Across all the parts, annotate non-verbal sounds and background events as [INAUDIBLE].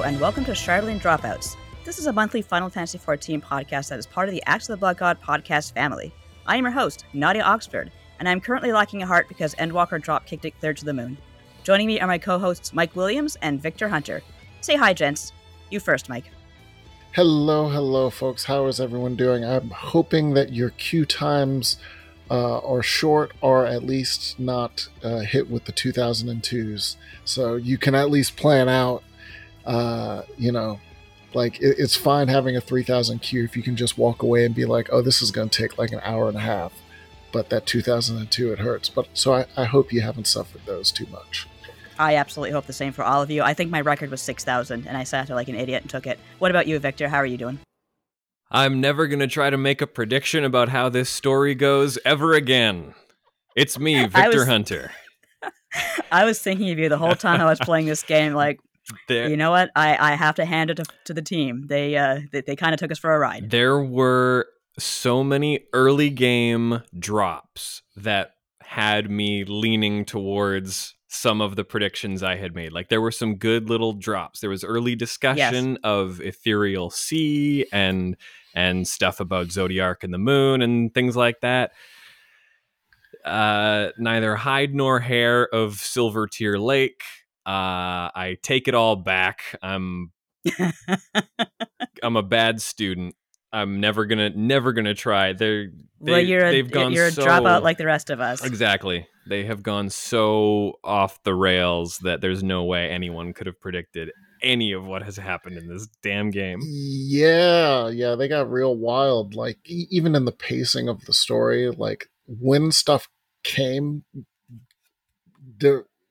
And welcome to Shardling Dropouts. This is a monthly Final Fantasy XIV podcast that is part of the Acts of the Blood God podcast family. I am your host, Nadia Oxford, and I'm currently lacking a heart because Endwalker drop kicked it clear to the moon. Joining me are my co hosts Mike Williams and Victor Hunter. Say hi, gents. You first, Mike. Hello, hello, folks. How is everyone doing? I'm hoping that your queue times uh, are short or at least not uh, hit with the 2002s. So you can at least plan out, uh, you know, like it, it's fine having a 3000 queue if you can just walk away and be like, oh, this is going to take like an hour and a half. But that 2002, it hurts. But so I, I hope you haven't suffered those too much. I absolutely hope the same for all of you. I think my record was 6,000, and I sat there like an idiot and took it. What about you, Victor? How are you doing? I'm never going to try to make a prediction about how this story goes ever again. It's me, [LAUGHS] Victor was, Hunter. [LAUGHS] I was thinking of you the whole time I was playing this game. Like, there, you know what? I, I have to hand it to, to the team. They uh they, they kind of took us for a ride. There were so many early game drops that had me leaning towards some of the predictions I had made. Like there were some good little drops. There was early discussion yes. of ethereal sea and and stuff about Zodiark and the moon and things like that. Uh, neither hide nor hair of Silvertear Lake. Uh, I take it all back. I'm [LAUGHS] I'm a bad student. I'm never gonna never gonna try. They're they, well, you're a, gone you're a dropout like the rest of us. Exactly. They have gone so off the rails that there's no way anyone could have predicted any of what has happened in this damn game. Yeah, yeah, they got real wild. Like even in the pacing of the story, like when stuff came,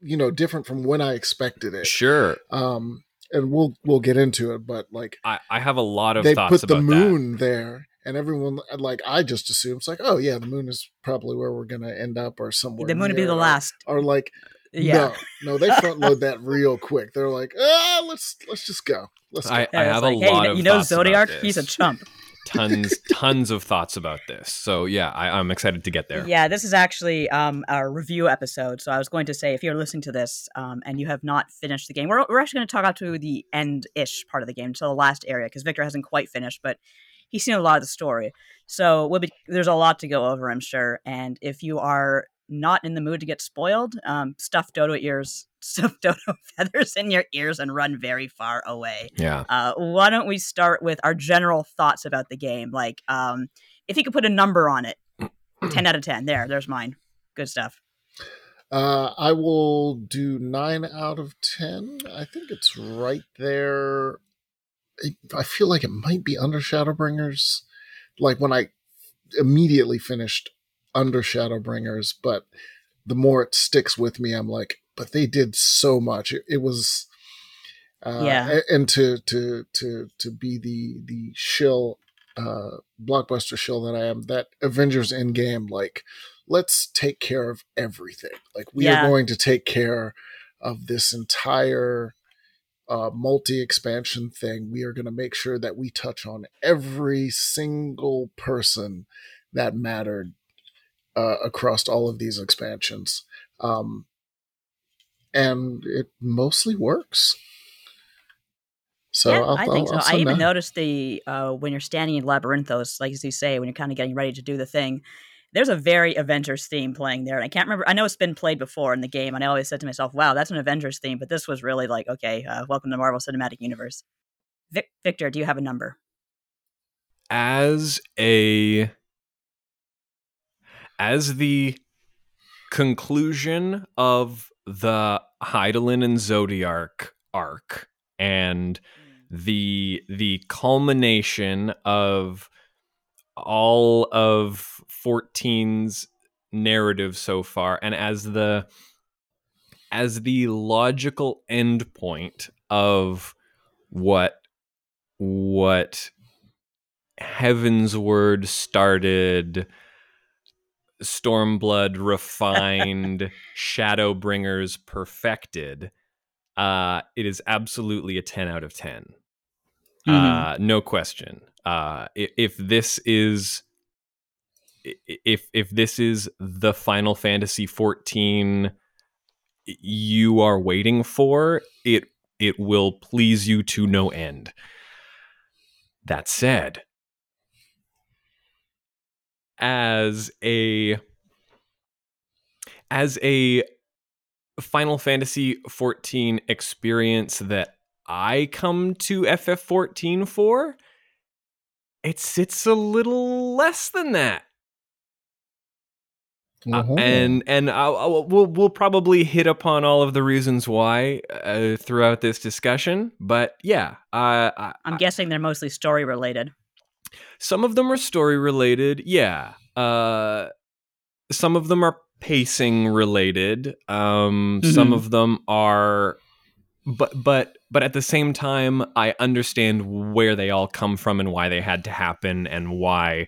you know, different from when I expected it. Sure. Um, and we'll we'll get into it, but like I, I have a lot of they put the moon that. there, and everyone like I just assume it's like oh yeah, the moon is probably where we're gonna end up or somewhere. The moon would be the last, or like yeah. No, no, they front load that [LAUGHS] real quick. They're like, ah, let's let's just go. Let's go. I, I have like, a lot hey, of you know Zodiark. He's a chump tons tons of thoughts about this. So yeah I, am excited to get there. Yeah this is actually um, a review episode. So i was going to say if you're listening to this um, and you have not finished the game we're, we're actually going to talk out to the end-ish part of the game to the last area because victor hasn't quite finished but he's seen a lot of the story. So we'll be, there's a lot to go over i'm sure. And if you are not in the mood to get spoiled, um, stuff dodo ears, [LAUGHS] stuff dodo feathers in your ears, and run very far away. Yeah. Uh, why don't we start with our general thoughts about the game? Like, um, if you could put a number on it, ten out of ten. There, there's mine. Good stuff. Uh, I will do nine out of ten. I think it's right there. I feel like it might be under Shadowbringers. Like when I immediately finished under Shadowbringers, but the more it sticks with me, I'm like, but they did so much. It, it was, uh, yeah, and to to to to be the the shill, uh, blockbuster shill that I am, that Avengers Endgame, like, let's take care of everything. Like, we yeah. are going to take care of this entire uh, multi expansion thing. We are going to make sure that we touch on every single person that mattered uh, across all of these expansions. Um, and it mostly works. So yeah, I'll, I think I'll, so. i even noticed the uh, when you're standing in labyrinthos, like as you say, when you're kind of getting ready to do the thing. There's a very Avengers theme playing there, and I can't remember. I know it's been played before in the game, and I always said to myself, "Wow, that's an Avengers theme." But this was really like, okay, uh, welcome to Marvel Cinematic Universe. Vic- Victor, do you have a number? As a as the conclusion of the Hydaelyn and Zodiark arc and the the culmination of all of 14's narrative so far and as the as the logical endpoint of what what Heavensward started Stormblood [LAUGHS] refined, Shadowbringers perfected, uh, it is absolutely a 10 out of 10. Mm-hmm. Uh, no question. Uh, if, if this is if if this is the Final Fantasy 14 you are waiting for, it it will please you to no end. That said, as a as a Final Fantasy 14 experience that I come to FF14 for, it's it's a little less than that. Uh, Mhm. and and I'll, I'll- we'll we'll probably hit upon all of the reasons why uh, throughout this discussion. But yeah, uh, I, I'm guessing they're mostly story related. Some of them are story related. Yeah, uh, some of them are pacing related. Um, Some Mhm. of them are, but but but at the same time, I understand where they all come from and why they had to happen and why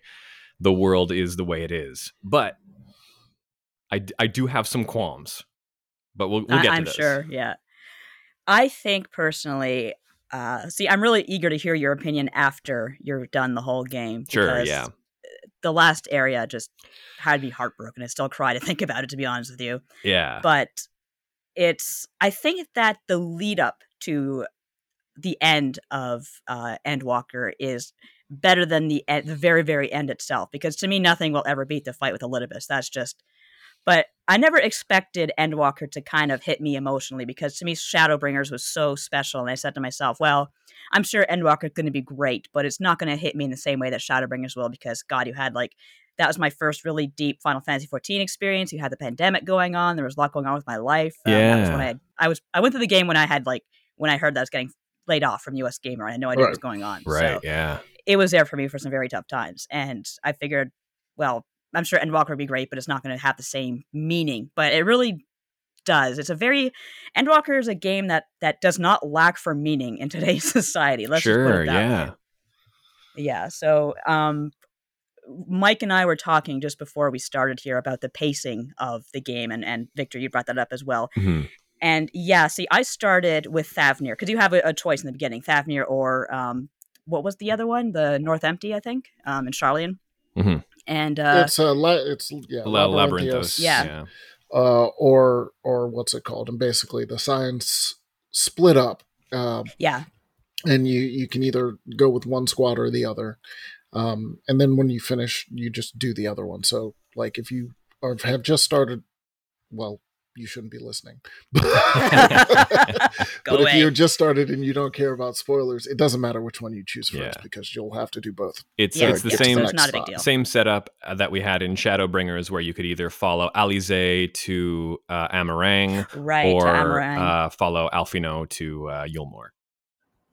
the world is the way it is. But I I do have some qualms. But we'll we'll I, get to I'm this. sure. Yeah. I think personally, uh, see, I'm really eager to hear your opinion after you're done the whole game. Sure. Yeah. The last area just had me heartbroken. I still cry to think about it, to be honest with you. Yeah. But it's, I think that the lead up to the end of uh, Endwalker is better than the the very very end itself because to me nothing will ever beat the fight with Elidibus. That's just but I never expected Endwalker to kind of hit me emotionally because to me Shadowbringers was so special and I said to myself, well, I'm sure Endwalker is going to be great, but it's not going to hit me in the same way that Shadowbringers will because god, you had like that was my first really deep Final Fantasy 14 experience. You had the pandemic going on. There was a lot going on with my life. Um, that was when I, had, I was I went through the game when I had like when I heard that I was getting laid off from US Gamer. I had no idea what was going on. right. So yeah. it was there for me for some very tough times. And I figured, well, I'm sure Endwalker would be great, but it's not going to have the same meaning. But it really does. It's a very Endwalker is a game that that does not lack for meaning in [LAUGHS] today's society. Let's just put sure. it that Yeah. way. Yeah. So, um, Mike and I were talking just before we started here about the pacing of the game, and and Victor, you brought that up as well. Mhm. And yeah, see, I started with Thavnair because you have a, a choice in the beginning, Thavnair or um, what was the other one? The North Empty, I think, um, in Sharlayan. Mhm. And uh, it's a la- it's yeah La- Labyrinthos, Labyrinthos. Yeah. uh, or or what's it called? And basically, the Scions split up, uh, yeah, and you you can either go with one squad or the other. Um, and then when you finish, you just do the other one. So, like, if you are, have just started, well, you shouldn't be listening. [LAUGHS] [LAUGHS] Go but if you just started and you don't care about spoilers, it doesn't matter which one you choose first Yeah. because you'll have to do both. It's Yeah, it's the same it's not a big deal. same setup uh, that we had in Shadowbringers, where you could either follow Alisaie to uh, Amh Araeng right, or to Amh Araeng, uh, follow Alphinaud to uh, Eulmore.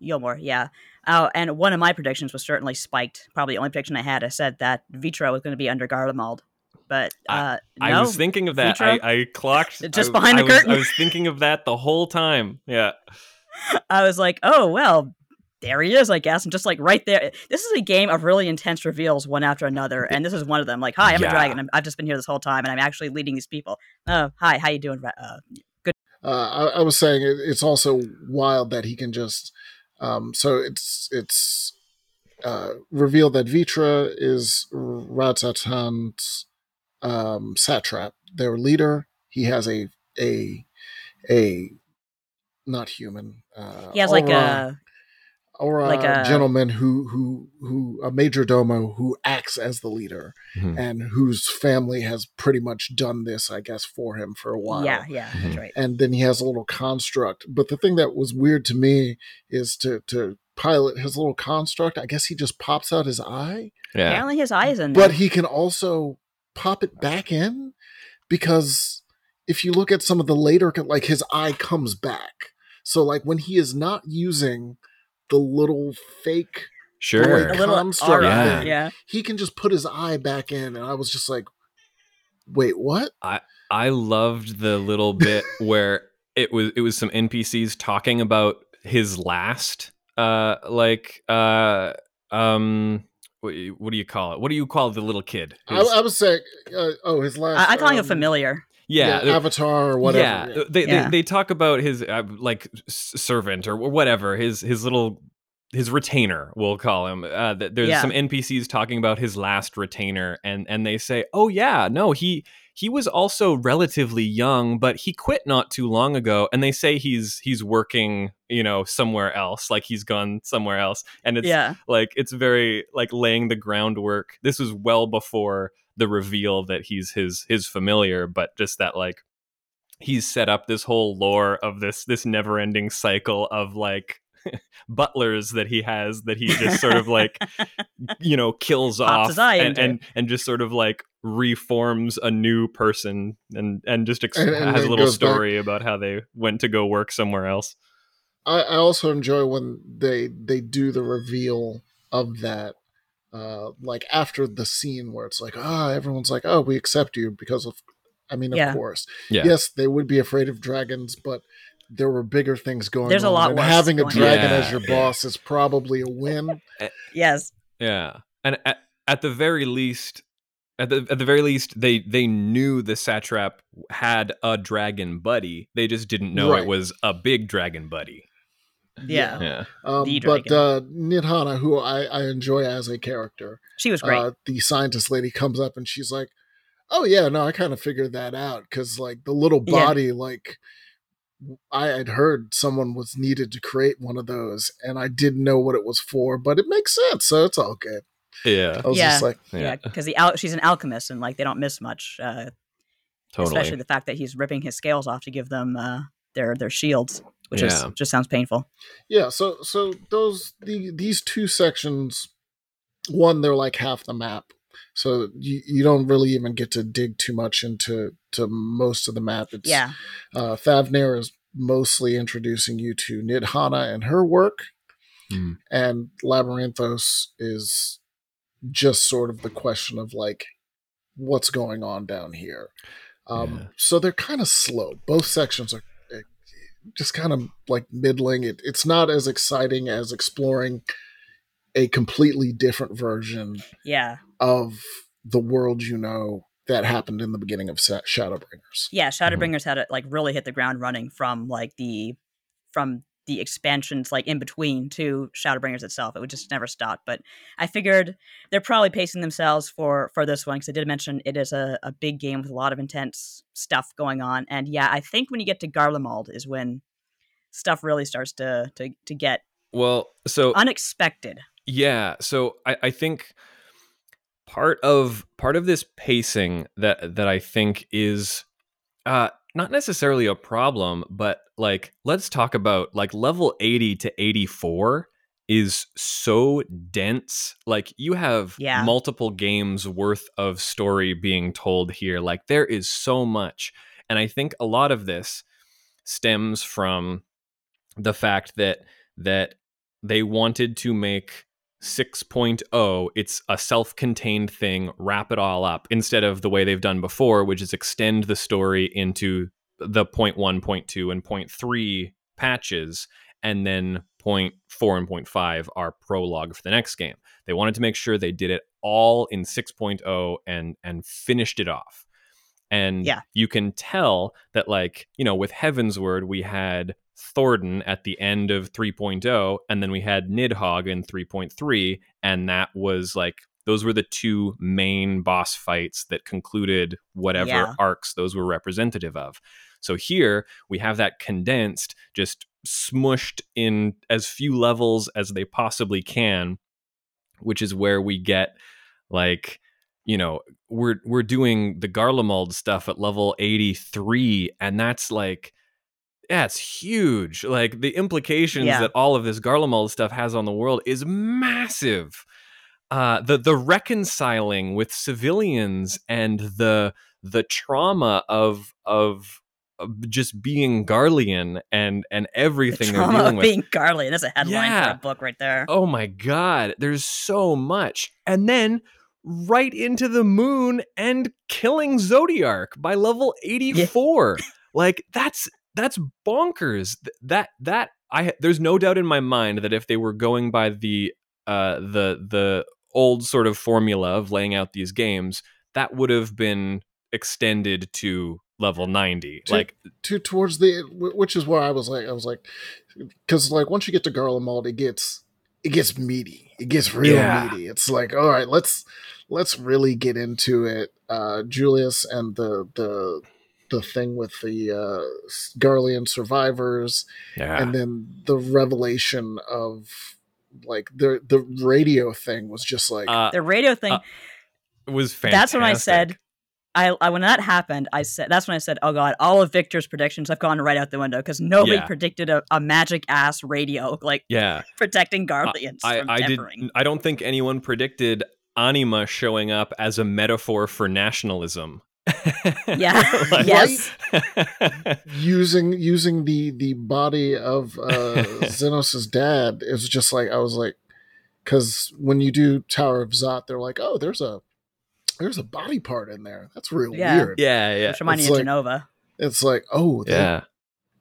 Eulmore, yeah. Oh, and one of my predictions was certainly spiked. Probably the only prediction I had. I said that Vrtra was going to be under Garlemald, but uh, I no, was thinking of that. I, I clocked [LAUGHS] Just I- behind I the was- curtain. I was thinking of that the whole time. Yeah. [LAUGHS] I was like, oh well, there he is, I guess. And just like right there, this is a game of really intense reveals one after another, and this is one of them. Like, hi, I'm Yeah. a dragon. I'm, I've just been here this whole time, and I'm actually leading these people. Oh, hi, how you doing? Uh, good Uh, I, I was saying it, it's also wild that he can just. Um, so it's it's uh, revealed that Vrtra is Radz-at-Han's um, satrap, their leader. He has a a a not human. Uh, he has like a or like a- gentleman who who who a major domo who acts as the leader Mhm. and whose family has pretty much done this, I guess, for him for a while yeah, yeah, that's Mhm. right. and then he has a little construct. But the thing that was weird to me is to to pilot his little construct. I guess he just pops out his eye, Yeah. Apparently, his eyes in there. but he can also pop it back in because if you look at some of the later, like his eye comes back. So like when he is not using the little fake, Sure. a little construct aura, Yeah. yeah. he can just put his eye back in, and I was just like, wait, what? I i loved the little bit [LAUGHS] where it was it was some NPCs talking about his last uh like uh um what, what do you call it? What do you call the little kid? I, His- I was saying, uh, oh, his last. I, I call him a um, familiar. yeah, yeah, Avatar or whatever. Yeah, They, Yeah. They, they talk about his uh, like servant or whatever his his little his retainer we'll call him. Uh, there's Yeah. some NPCs talking about his last retainer and and they say, "Oh yeah, no, he he was also relatively young, but he quit not too long ago, and they say he's he's working, you know, somewhere else, like he's gone somewhere else, and it's yeah. like it's very like laying the groundwork. This was well before the reveal that he's his his familiar, but just that like he's set up this whole lore of this this never ending cycle of like [LAUGHS] butlers that he has that he just sort of like [LAUGHS] you know kills Pops off and, and and just sort of like reforms a new person and and just ex- And- and has a little goes back- story about how they went to go work somewhere else. I, I also enjoy when they they do the reveal of that, uh, like after the scene where it's like, ah, everyone's like, oh, we accept you because of, I mean, Yeah. of course, yeah. Yes, they would be afraid of dragons, but there were bigger things going There's a on. lot and worse having a going on. dragon Yeah, as your boss is probably a win. Yes. Yeah, and at, at the very least, at the at the very least, they they knew the satrap had a dragon buddy. They just didn't know Right. it was a big dragon buddy. Yeah. Yeah, Um, but dragon. uh, Nidhana, who I, I enjoy as a character, She was great. uh, the scientist lady comes up and she's like, "Oh yeah, no, I kind of figured that out because like the little Yeah. body, like I had heard someone was needed to create one of those, and I didn't know what it was for, but it makes sense, so it's all good." yeah, I was Yeah. just like, yeah, because the al- she's an alchemist and like they don't miss much. Uh, totally. Especially the fact that he's ripping his scales off to give them uh, their their shields, which is just sounds painful. yeah. So so those the these two sections, one they're like half the map. So you, you don't really even get to dig too much into to most of the map. It's, Yeah, Uh, Thavnair is mostly introducing you to Nidhana and her work, Hmm. and Labyrinthos is just sort of the question of like, what's going on down here. Um, Yeah. So they're kind of slow. Both sections are uh, just kind of like middling. It, it's not as exciting as exploring a completely different version yeah, of the world you know that happened in the beginning of Sa- Shadowbringers. yeah. Mm-hmm. Shadowbringers had it like really hit the ground running from like the from the expansions like in between to Shadowbringers itself. It would just never stop. But I figured they're probably pacing themselves for for this one because I did mention it is a, a big game with a lot of intense stuff going on. And yeah, I think when you get to Garlemald is when stuff really starts to to to get Well, so unexpected. Yeah, so I, I think part of part of this pacing that that I think is uh not necessarily a problem, but like let's talk about like level 80 to 84 is so dense. Like you have Yeah. multiple games worth of story being told here. Like there is so much. And I think a lot of this stems from the fact that that they wanted to make 6.0 it's a self-contained thing wrap it all up instead of the way they've done before which is extend the story into the 0.1, 0.2, and point 0.3 patches and then point 0.4 and point 0.5 are prologue for the next game. They wanted to make sure they did it all in 6.0 and and finished it off and Yeah. you can tell that like you know with Heavensward we had Thordan at the end of 3.0 and then we had nidhogg in 3.3 and that was like those were the two main boss fights that concluded whatever Yeah. arcs those were representative of so here we have that condensed just smushed in as few levels as they possibly can which is where we get like you know we're we're doing the Garlemald stuff at level 83 and that's like that's huge like the implications Yeah. that all of this Garlemald stuff has on the world is massive uh the the reconciling with civilians and the the trauma of of just being Garlean and and The everything they're dealing with being Garlean. That's a headline for a book right there. Oh my god, there's so much. And then right into the moon and killing Zodiark by level 84. [LAUGHS] like that's that's bonkers. That that I there's no doubt in my mind that if they were going by the uh the the old sort of formula of laying out these games, that would have been extended to level 90. To- like to towards the which is where I was like I was like because like once you get to Garlemald it gets it gets meaty it gets real Yeah. meaty it's like all right let's let's really get into it. Uh, Julius and the the the thing with the uh, Garlean survivors, Yeah. and then the revelation of like the the radio thing was just like uh, The radio thing. uh, was fantastic. that's when I said, I, I when that happened, I said that's when I said, oh god, all of Victor's predictions have gone right out the window because nobody Yeah. predicted a, a magic ass radio like Yeah. [LAUGHS] protecting Guardians I, from I did. tempering. I don't think anyone predicted Anima showing up as a metaphor for nationalism. Yeah. [LAUGHS] [LAUGHS] Like- yes. using using the the body of uh Zenos's dad is just like I was like because when you do Tower of Zot, they're like, oh, there's a there's a body part in there. That's real Yeah. weird. yeah. Yeah. Which reminded It's me of like- Jenova. It's like, oh, they, Yeah.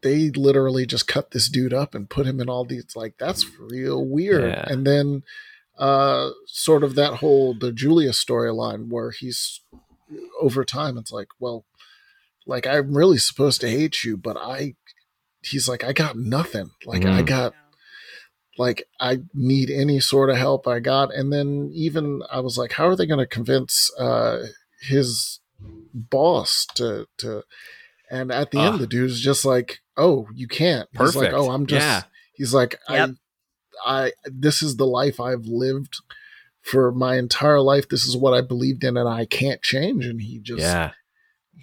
they literally just cut this dude up and put him in all these like that's real weird. Yeah. And then uh sort of that whole the Julius storyline where he's over time it's like, well, like I'm really supposed to hate you, but I he's like, I got nothing. Like I Mhm. got like I need any sort of help I got. And then even I was like, how are they gonna convince uh his boss to to and at the Ah. end the dude's just like, Oh, you can't. He's like, Perfect. Oh, I'm just Yeah. he's like, Yep. I I this is the life I've lived for my entire life. This is what I believed in and I can't change. And he just Yeah.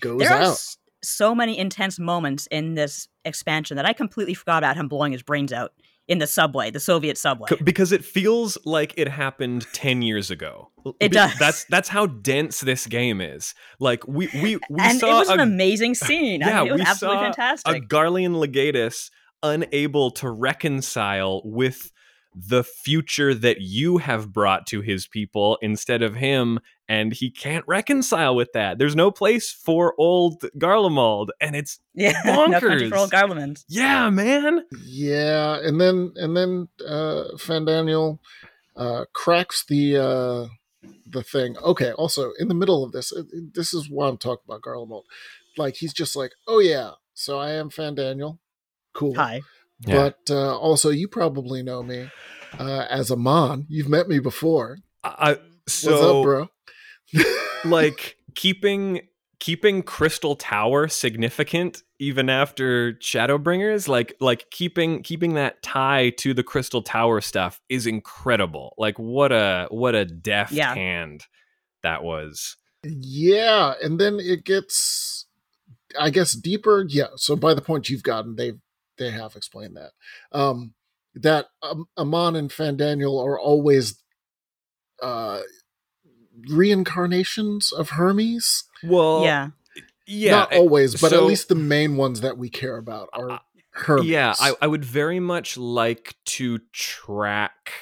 goes There are out. so many intense moments in this expansion that I completely forgot about him blowing his brains out in the subway, the Soviet subway. Because it feels like it happened 10 years ago It Be- does. that's that's how dense this game is like we we we and it saw was an amazing [LAUGHS] scene. I yeah, mean, it was we absolutely saw a fantastic. Garlean legatus unable to reconcile with the future that you have brought to his people instead of him and he can't reconcile with that there's no place for old garlemald and it's yeah, [LAUGHS] no country for old Garlemans. yeah man Yeah, and then and then uh Fandaniel uh cracks the uh the thing. Okay, also in the middle of this, it- it- this is why I'm talking about Garlemald. Like he's just like, "Oh yeah, so I am Fandaniel. Cool." Hi. Yeah. But uh also you probably know me uh as Amon. You've met me before. I, What's so up, bro? [LAUGHS] like keeping keeping crystal tower significant even after shadowbringers like like keeping keeping that tie to the crystal tower stuff is incredible like what a what a deft Yeah. hand that was Yeah, and then it gets, I guess, deeper. Yeah. So by the point you've gotten, they've they have explained that um, that um, Amon and Fandaniel are always uh, reincarnations of Hermes. well yeah. yeah Not always, but at least the main ones that we care about are Hermes. Yeah, I, I would very much like to track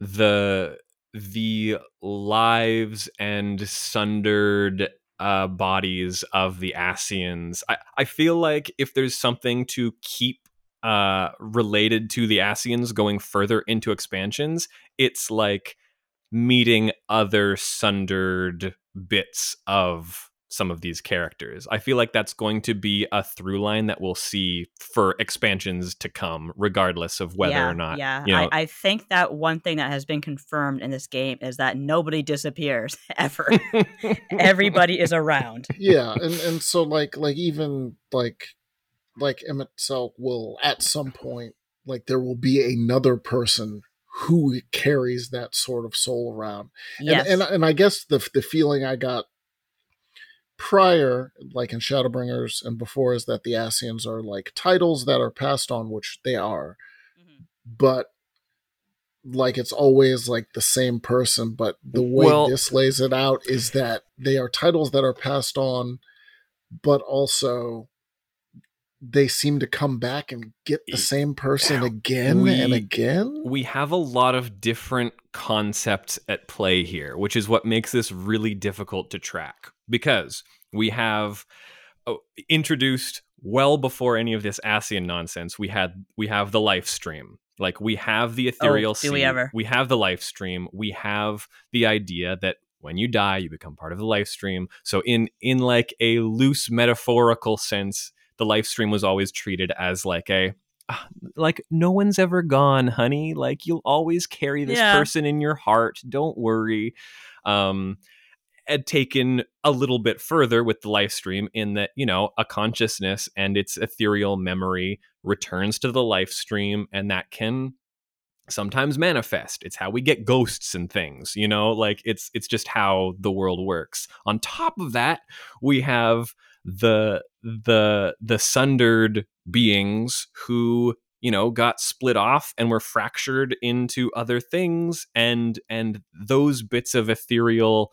the the lives and sundered uh, bodies of the Ascians. I, I feel like if there's something to keep uh, related to the Ascians going further into expansions, it's like meeting other sundered bits of some of these characters. I feel like that's going to be a through line that we'll see for expansions to come, regardless of whether yeah, or not. Yeah, you know, I, I think that one thing that has been confirmed in this game is that nobody disappears [LAUGHS] ever. [LAUGHS] Everybody is around. [LAUGHS] yeah, and and so like like even like like Emet-Selch will at some point like there will be another person who carries that sort of soul around. Yes. And, and and I guess the the feeling I got prior, like in Shadowbringers and before, is that the Ascians are like titles that are passed on, which they are, Mhm. but like it's always like the same person. But the way Well- this lays it out is that they are titles that are passed on, but also they seem to come back and get the same person again and again. we have a lot of different concepts at play here, which is what makes this really difficult to track because we have oh, introduced well before any of this Ascian nonsense. We had we have the life stream. Like we have the oh, ethereal Oh, do we ever. we have the life stream, we have the idea that when you die you become part of the life stream. So in in like a loose metaphorical sense, the life stream was always treated as like a "Ah, like no one's ever gone honey. Like you'll always carry this Yeah. person in your heart. Don't worry. Um had taken a little bit further with the life stream in that you know a consciousness and its ethereal memory returns to the life stream and that can sometimes manifest. It's how we get ghosts and things you know? Like it's it's just how the world works. On top of that we have the the the sundered beings who you know got split off and were fractured into other things and and those bits of ethereal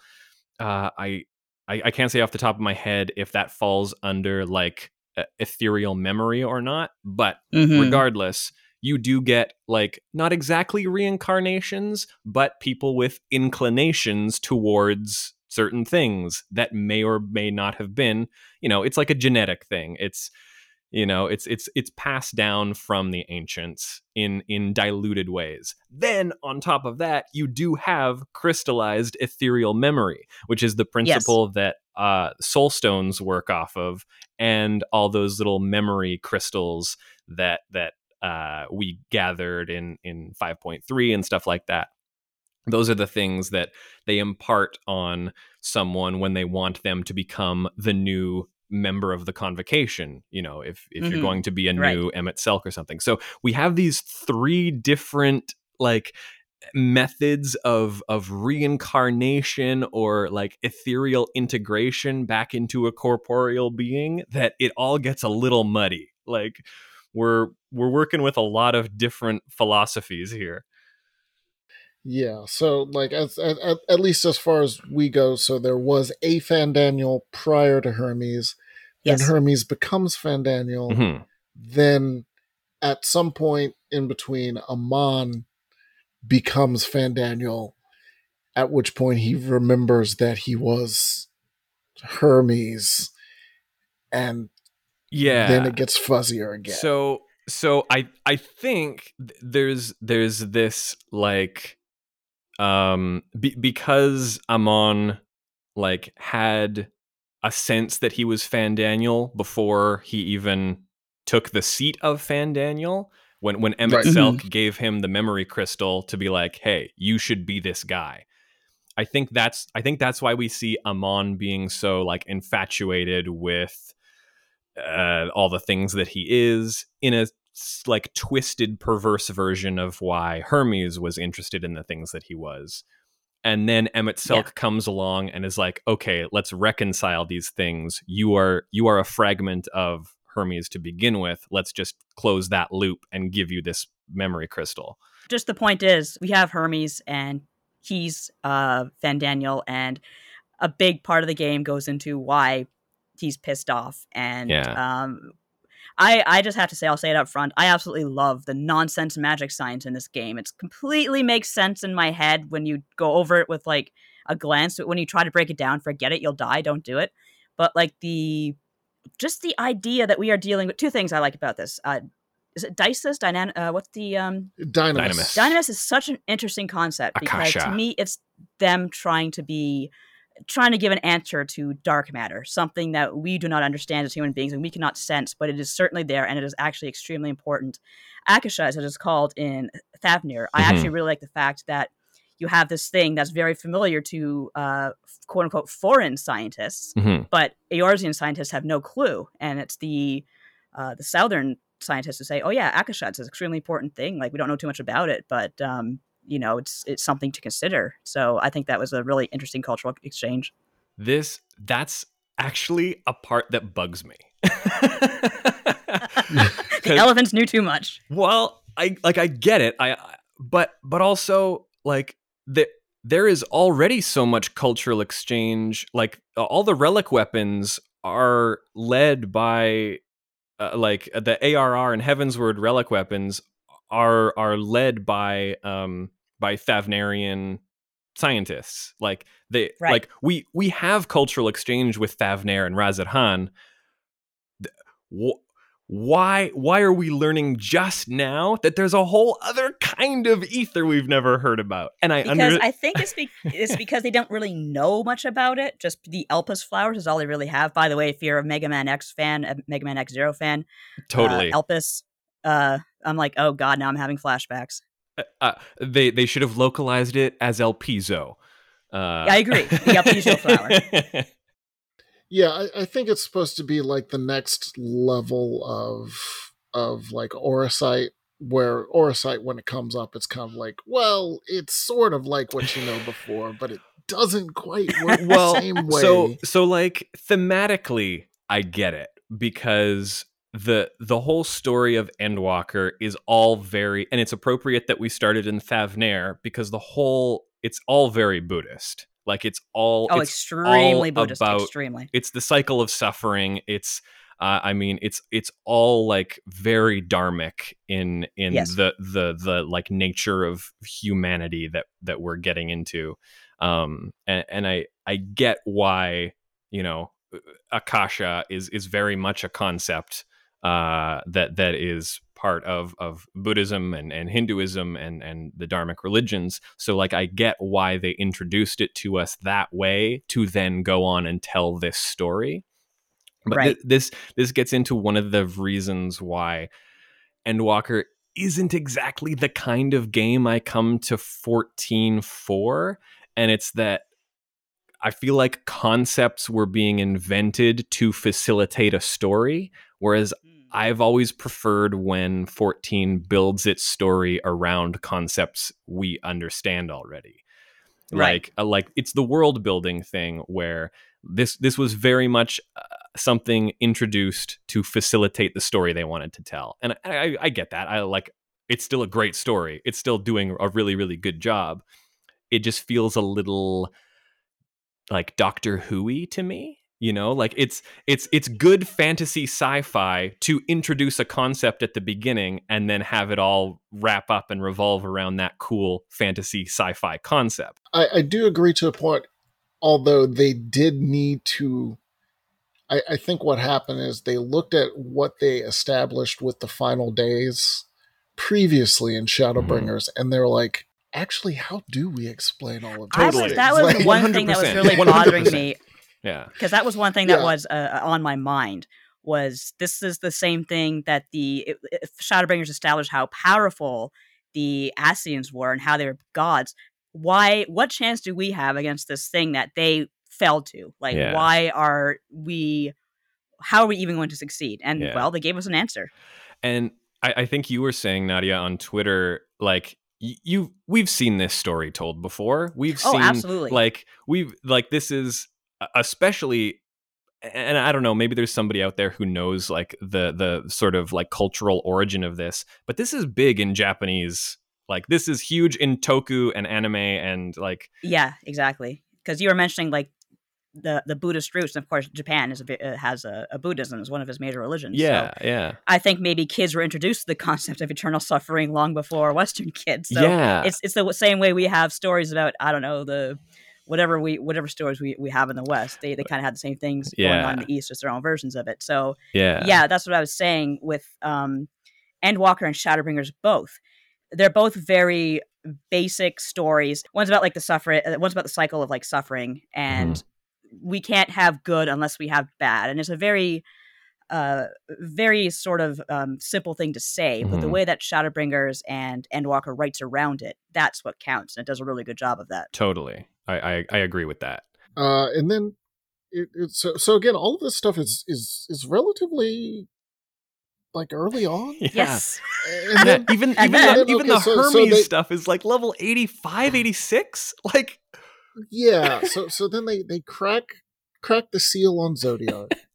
uh i i, I can't say off the top of my head if that falls under like ethereal memory or not but mm-hmm. regardless you do get like not exactly reincarnations, but people with inclinations towards certain things that may or may not have been, you know, it's like a genetic thing. It's you know, it's it's it's passed down from the ancients in in diluted ways. Then on top of that, you do have crystallized ethereal memory, which is the principle yes. that uh, soul stones work off of, and all those little memory crystals that that uh, we gathered in in 5.3 and stuff like that those are the things that they impart on someone when they want them to become the new member of the convocation you know if if mm-hmm. you're going to be a right. new Emet-Selch or something so we have these three different like methods of of reincarnation or like ethereal integration back into a corporeal being that it all gets a little muddy like we're we're working with a lot of different philosophies here. Yeah, so like as, at, at least as far as we go, so there was a Fandaniel prior to Hermes, yes. and Hermes becomes Fandaniel. Mm-hmm. Then at some point in between, Amon becomes Fandaniel, at which point he remembers that he was Hermes, and yeah then it gets fuzzier again so so i i think there's there's this like um be, because amon like had a sense that he was Fandaniel before he even took the seat of Fandaniel. when when Emmett right. Selk mm-hmm. gave him the memory crystal to be like, "Hey, you should be this guy." I think that's I think that's why we see Amon being so like infatuated with uh, all the things that he is in a like twisted perverse version of why Hermes was interested in the things that he was. And then Emet-Selch yeah. comes along and is like, "Okay, let's reconcile these things. You are you are a fragment of Hermes to begin with. Let's just close that loop and give you this memory crystal." Just the point is, we have Hermes and he's uh Fandaniel and a big part of the game goes into why he's pissed off and yeah. um I, I just have to say, I'll say it up front. I absolutely love the nonsense magic science in this game. It completely makes sense in my head when you go over it with like a glance. When you try to break it down, forget it, you'll die. Don't do it. But like the just the idea that we are dealing with two things I like about this. Uh, is it Dysus? Dynan- uh, what's the um Dynamis. Dynamis is such an interesting concept because Akasha. to me it's them trying to be trying to give an answer to dark matter, something that we do not understand as human beings and we cannot sense, but it is certainly there and it is actually extremely important. Akasha, as it is called in Thavnair, mm-hmm. I actually really like the fact that you have this thing that's very familiar to uh, quote unquote foreign scientists, mm-hmm. but Eorzean scientists have no clue. And it's the uh, the southern scientists who say, "Oh yeah, Akasha is an extremely important thing. Like we don't know too much about it, but um, you know it's it's something to consider. So i think that was a really interesting cultural exchange. This that's actually a part that bugs me. [LAUGHS] [LAUGHS] The elephants knew too much. Well i like i get it. I but but also like the there is already so much cultural exchange like all the relic weapons are led by uh, like the ARR and Heavensward relic weapons are are led by um by Thavnarian scientists. Like they right. like we we have cultural exchange with Thavnair and Radz-at-Han. Why why are we learning just now that there's a whole other kind of ether we've never heard about? And I because under- I think it's, be- it's because they don't really know much about it. Just the Elpis flowers is all they really have. By the way, if you're a Mega Man X fan, a Mega Man X Zero fan, totally uh, Elpis uh, I'm like, oh god, now I'm having flashbacks. Uh, uh, they they should have localized it as El Piso. Uh, I agree. The Upheaval flower. [LAUGHS] Yeah, I, I think it's supposed to be like the next level of of like Orosite, where Orosite, when it comes up, it's kind of like, well, it's sort of like what you know before, but it doesn't quite work well, the same way. so so like thematically, I get it because the the whole story of Endwalker is all very and it's appropriate that we started in Thavnair because the whole it's all very Buddhist. Like it's all Oh, it's extremely all Buddhist. about extremely. it's the cycle of suffering. It's uh, I mean it's it's all like very dharmic in in Yes. the the the like nature of humanity that that we're getting into. Um and, and I I get why, you know, akasha is is very much a concept uh, that that is part of of Buddhism and, and Hinduism and and the Dharmic religions. So like I get why they introduced it to us that way to then go on and tell this story. But Right. thi- this this gets into one of the reasons why Endwalker isn't exactly the kind of game I come to 14 for. And it's that I feel like concepts were being invented to facilitate a story, whereas I've always preferred when 14 builds its story around concepts we understand already. Right. Like uh, like it's the world building thing where this this was very much uh, something introduced to facilitate the story they wanted to tell. And I, I, I get that. I like it's still a great story. It's still doing a really really good job. It just feels a little like Doctor Who-y to me. You know, like it's it's it's good fantasy sci-fi to introduce a concept at the beginning and then have it all wrap up and revolve around that cool fantasy sci-fi concept. I, I do agree to a point, although they did need to. I, I think what happened is they looked at what they established with the final days previously in Shadowbringers, mm-hmm. and they're like, actually, how do we explain all of I these Totally. that was Like- one thing that was 100%, really bothering me Yeah. because that was one thing that Yeah. was uh, on my mind was this is the same thing that the it, it- Shadowbringers established how powerful the Ascians were and how they were gods. Why? What chance do we have against this thing that they fell to? Like, Yeah. why are we? How are we even going to succeed? And Yeah. well, they gave us an answer. And I, I think you were saying, Nadia, on Twitter, like y- you we've seen this story told before. We've Oh, seen absolutely. like we've like this is especially and I don't know, maybe there's somebody out there who knows like the the sort of like cultural origin of this, but this is big in Japanese. Like this is huge in toku and anime and like Yeah, exactly. Because you were mentioning like the the Buddhist roots, and of course, Japan is a, uh, has a, a Buddhism as one of his major religions. so yeah, yeah. I think maybe kids were introduced to the concept of eternal suffering long before Western kids. So yeah. it's it's the same way we have stories about I don't know the whatever we whatever stories we, we have in the West. They they kind of had the same things going on in the East, just their own versions of it. So yeah. yeah, that's what I was saying with um, Endwalker and Shadowbringers both. They're both very basic stories. One's about like the suffering. Uh, one's about the cycle of like suffering, and we can't have good unless we have bad. And it's a very, uh, very sort of um, simple thing to say, but the Mhm. way that Shadowbringers and Endwalker writes around it, that's what counts, and it does a really good job of that. Totally. I, I I agree with that. uh, and then it, it's so so again, all of this stuff is is is relatively like early on. [LAUGHS] Yeah. Yes, And Yeah, even and even then- the, even okay, the so- so Hermes they- stuff is like level 85 [SIGHS] 86 [LAUGHS] like yeah, so so then they they crack crack the seal on Zodiark. [LAUGHS]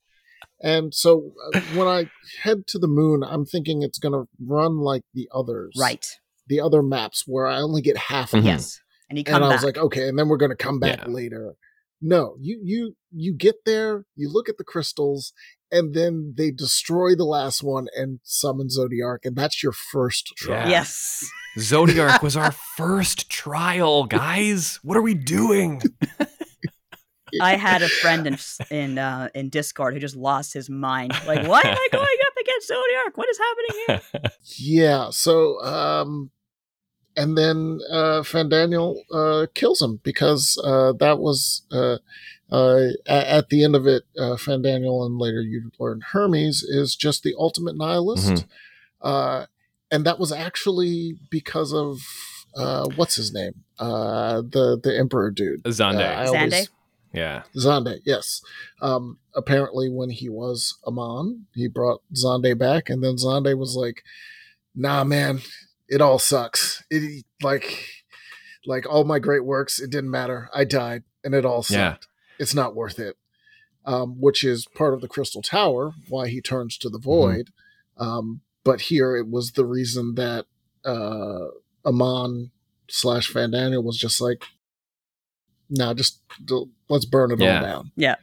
And so uh, when I head to the moon, I'm thinking it's going to run like the others. right. The other maps where I only get half of Mhm. them. Yes, and you come and I back. was like, okay, and then we're going to come back Yeah. later. No, you you you get there, you look at the crystals, and then they destroy the last one and summon Zodiark, and that's your first try. Yeah. yes. Zodiark was our [LAUGHS] first trial, guys. What are we doing? [LAUGHS] I had a friend in in uh, in Discord who just lost his mind. Like, why am I going up against Zodiark? What is happening here? [LAUGHS] Yeah. So, um, and then uh, Fandaniel uh, kills him because uh, that was uh, uh, at, at the end of it. Uh, Fandaniel and later you learn Hermes is just the ultimate nihilist, Mhm. uh, and that was actually because of uh, what's his name? Uh, the the emperor dude. Xande. Uh, I Xande? always- yeah. Xande, yes. Um, apparently, when he was Amon, he brought Xande back, and then Xande was like, "Nah, man, it all sucks. It like, like all my great works, it didn't matter. I died, and it all Yeah. sucked. It's not worth it." Um, which is part of the Crystal Tower, why he turns to the Void. Um, but here it was the reason that uh, Amon slash Fandaniel was just like, "Nah, just d- let's burn it Yeah. all down." Yeah.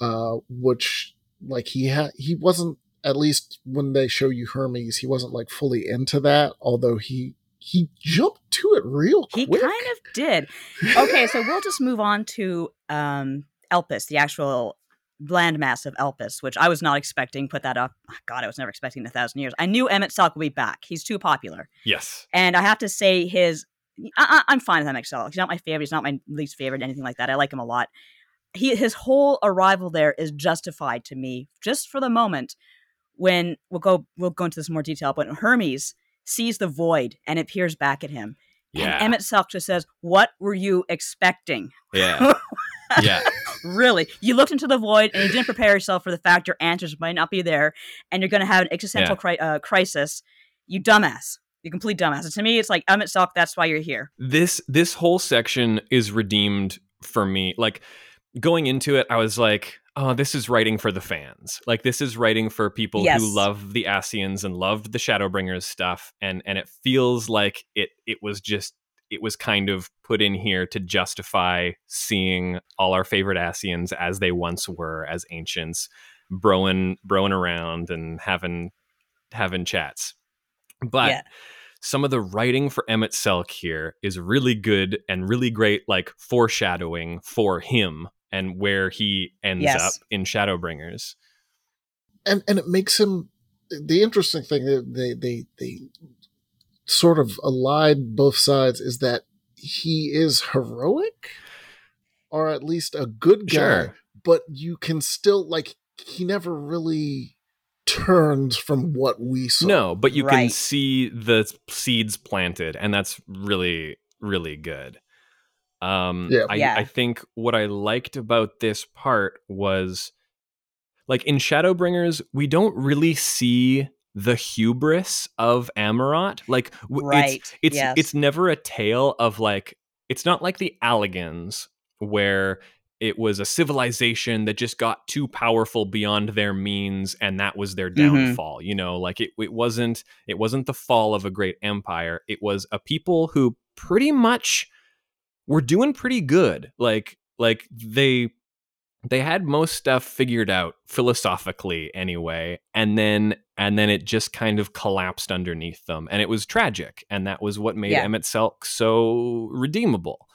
uh, which like he had he wasn't at least when they show you Hermes, he wasn't like fully into that. Although he he jumped to it real quick. He kind of did. Okay, so we'll just move on to um, Elpis, the actual landmass of Elpis, which I was not expecting. Put that up. God, I was never expecting in a thousand years. I knew Emet-Selch would be back. He's too popular. Yes. And I have to say, his I, I, I'm fine with Emet-Selch. He's not my favorite. He's not my least favorite. Anything like that. I like him a lot. He his whole arrival there is justified to me, just for the moment when we'll go we'll go into this more detail. But Hermes sees the void and it peers back at him, Yeah. and Emet-Selch just says, "What were you expecting? yeah. [LAUGHS] Yeah. really? You looked into the void and you didn't prepare yourself for the fact your answers might not be there, and you're going to have an existential cri- uh, crisis. You dumbass." You complete dumbass. And to me, it's like Emet-Selch. That's why you're here. this this whole section is redeemed for me like going into it i was like oh this is writing for the fans like this is writing for people Yes. who love the Ascians and loved the shadowbringers stuff and and it feels like it it was just it was kind of put in here to justify seeing all our favorite Ascians as they once were as ancients broing broing around and having having chats but Yeah. some of the writing for Emet-Selch here is really good and really great, like foreshadowing for him and where he ends Yes. up in Shadowbringers. and and it makes him the interesting thing that they they they sort of allied both sides is that he is heroic or at least a good guy Sure. but you can still like he never really turns from what we saw No, but you can see the seeds planted, and that's really, really good. Um, Yeah. I, Yeah. I think what I liked about this part was like in Shadowbringers, we don't really see the hubris of Amaurot. Like, w- Right. it's it's yes. it's never a tale of like it's not like the Allagans where it was a civilization that just got too powerful beyond their means and that was their Mhm. downfall you know like it, it wasn't it wasn't the fall of a great empire it was a people who pretty much were doing pretty good like like they they had most stuff figured out philosophically anyway and then and then it just kind of collapsed underneath them and it was tragic and that was what made Yeah. Emet-Selch so redeemable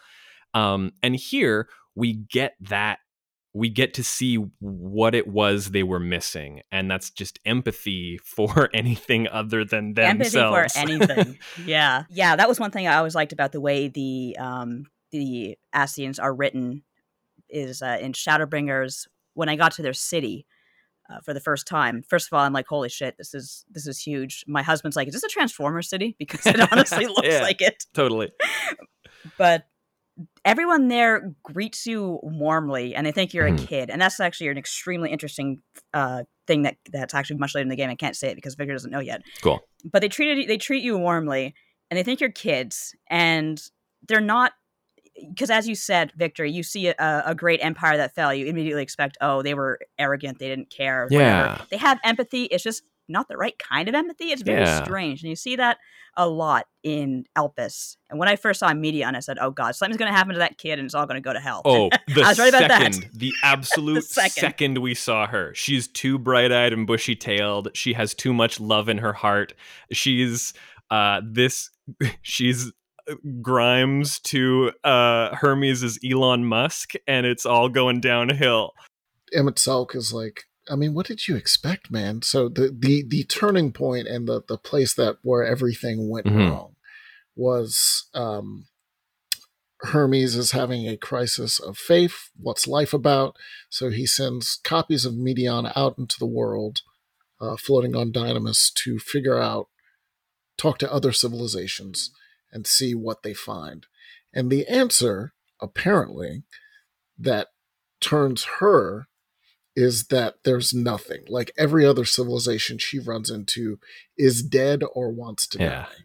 um and here we get that we get to see what it was they were missing and that's just empathy for [LAUGHS] anything other than themselves empathy for anything. [LAUGHS] yeah, yeah. That was one thing I always liked about the way the um, the Ascians are written. Is uh, in Shadowbringers when I got to their city uh, for the first time. First of all, I'm like, holy shit, this is this is huge. My husband's like, is this a Transformer city? [LAUGHS] Because it honestly looks Yeah. like it. totally But everyone there greets you warmly, and they think you're a kid, and that's actually an extremely interesting uh, thing that that's actually much later in the game. I can't say it because Victor doesn't know yet. Cool. But they treated they treat you warmly, and they think you're kids, and they're not. Because as you said, Victor, you see a, a great empire that fell, you immediately expect, oh, they were arrogant, they didn't care. whatever. Yeah. they have empathy. It's just not the right kind of empathy. It's very Yeah. strange, and you see that a lot in Elpis. And when I first saw Meteion, I said, "Oh God, something's going to happen to that kid, and it's all going to go to hell." Oh, [LAUGHS] the I was right about that. second, [LAUGHS] the absolute second. second. we saw her, she's too bright-eyed and bushy-tailed. She has too much love in her heart. She's uh this [LAUGHS] she's Grimes to uh Hermes is Elon Musk and it's all going downhill. Emmett Selk is like, I mean, what did you expect, man? So the the the turning point and the the place that where everything went Mhm. wrong was um Hermes is having a crisis of faith. What's life about? So he sends copies of Meteion out into the world, uh, floating on Dynamis to figure out talk to other civilizations and see what they find. And the answer, apparently, that turns her is that there's nothing. Like every other civilization she runs into is dead or wants to Yeah. die.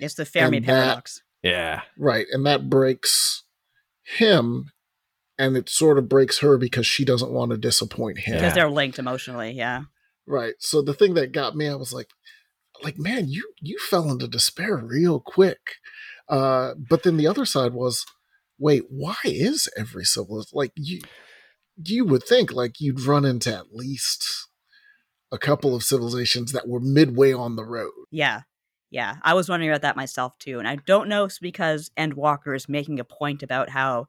It's the Fermi And that- paradox. Yeah. Right. And that breaks him and it sort of breaks her because she doesn't want to disappoint him. Because they're linked emotionally, yeah. Right. So the thing that got me, I was like, like, man, you you fell into despair real quick. Uh, but then the other side was, wait, why is every civilization like you? You would think like you'd run into at least a couple of civilizations that were midway on the road. Yeah. Yeah. I was wondering about that myself too. And I don't know if it's because Endwalker is making a point about how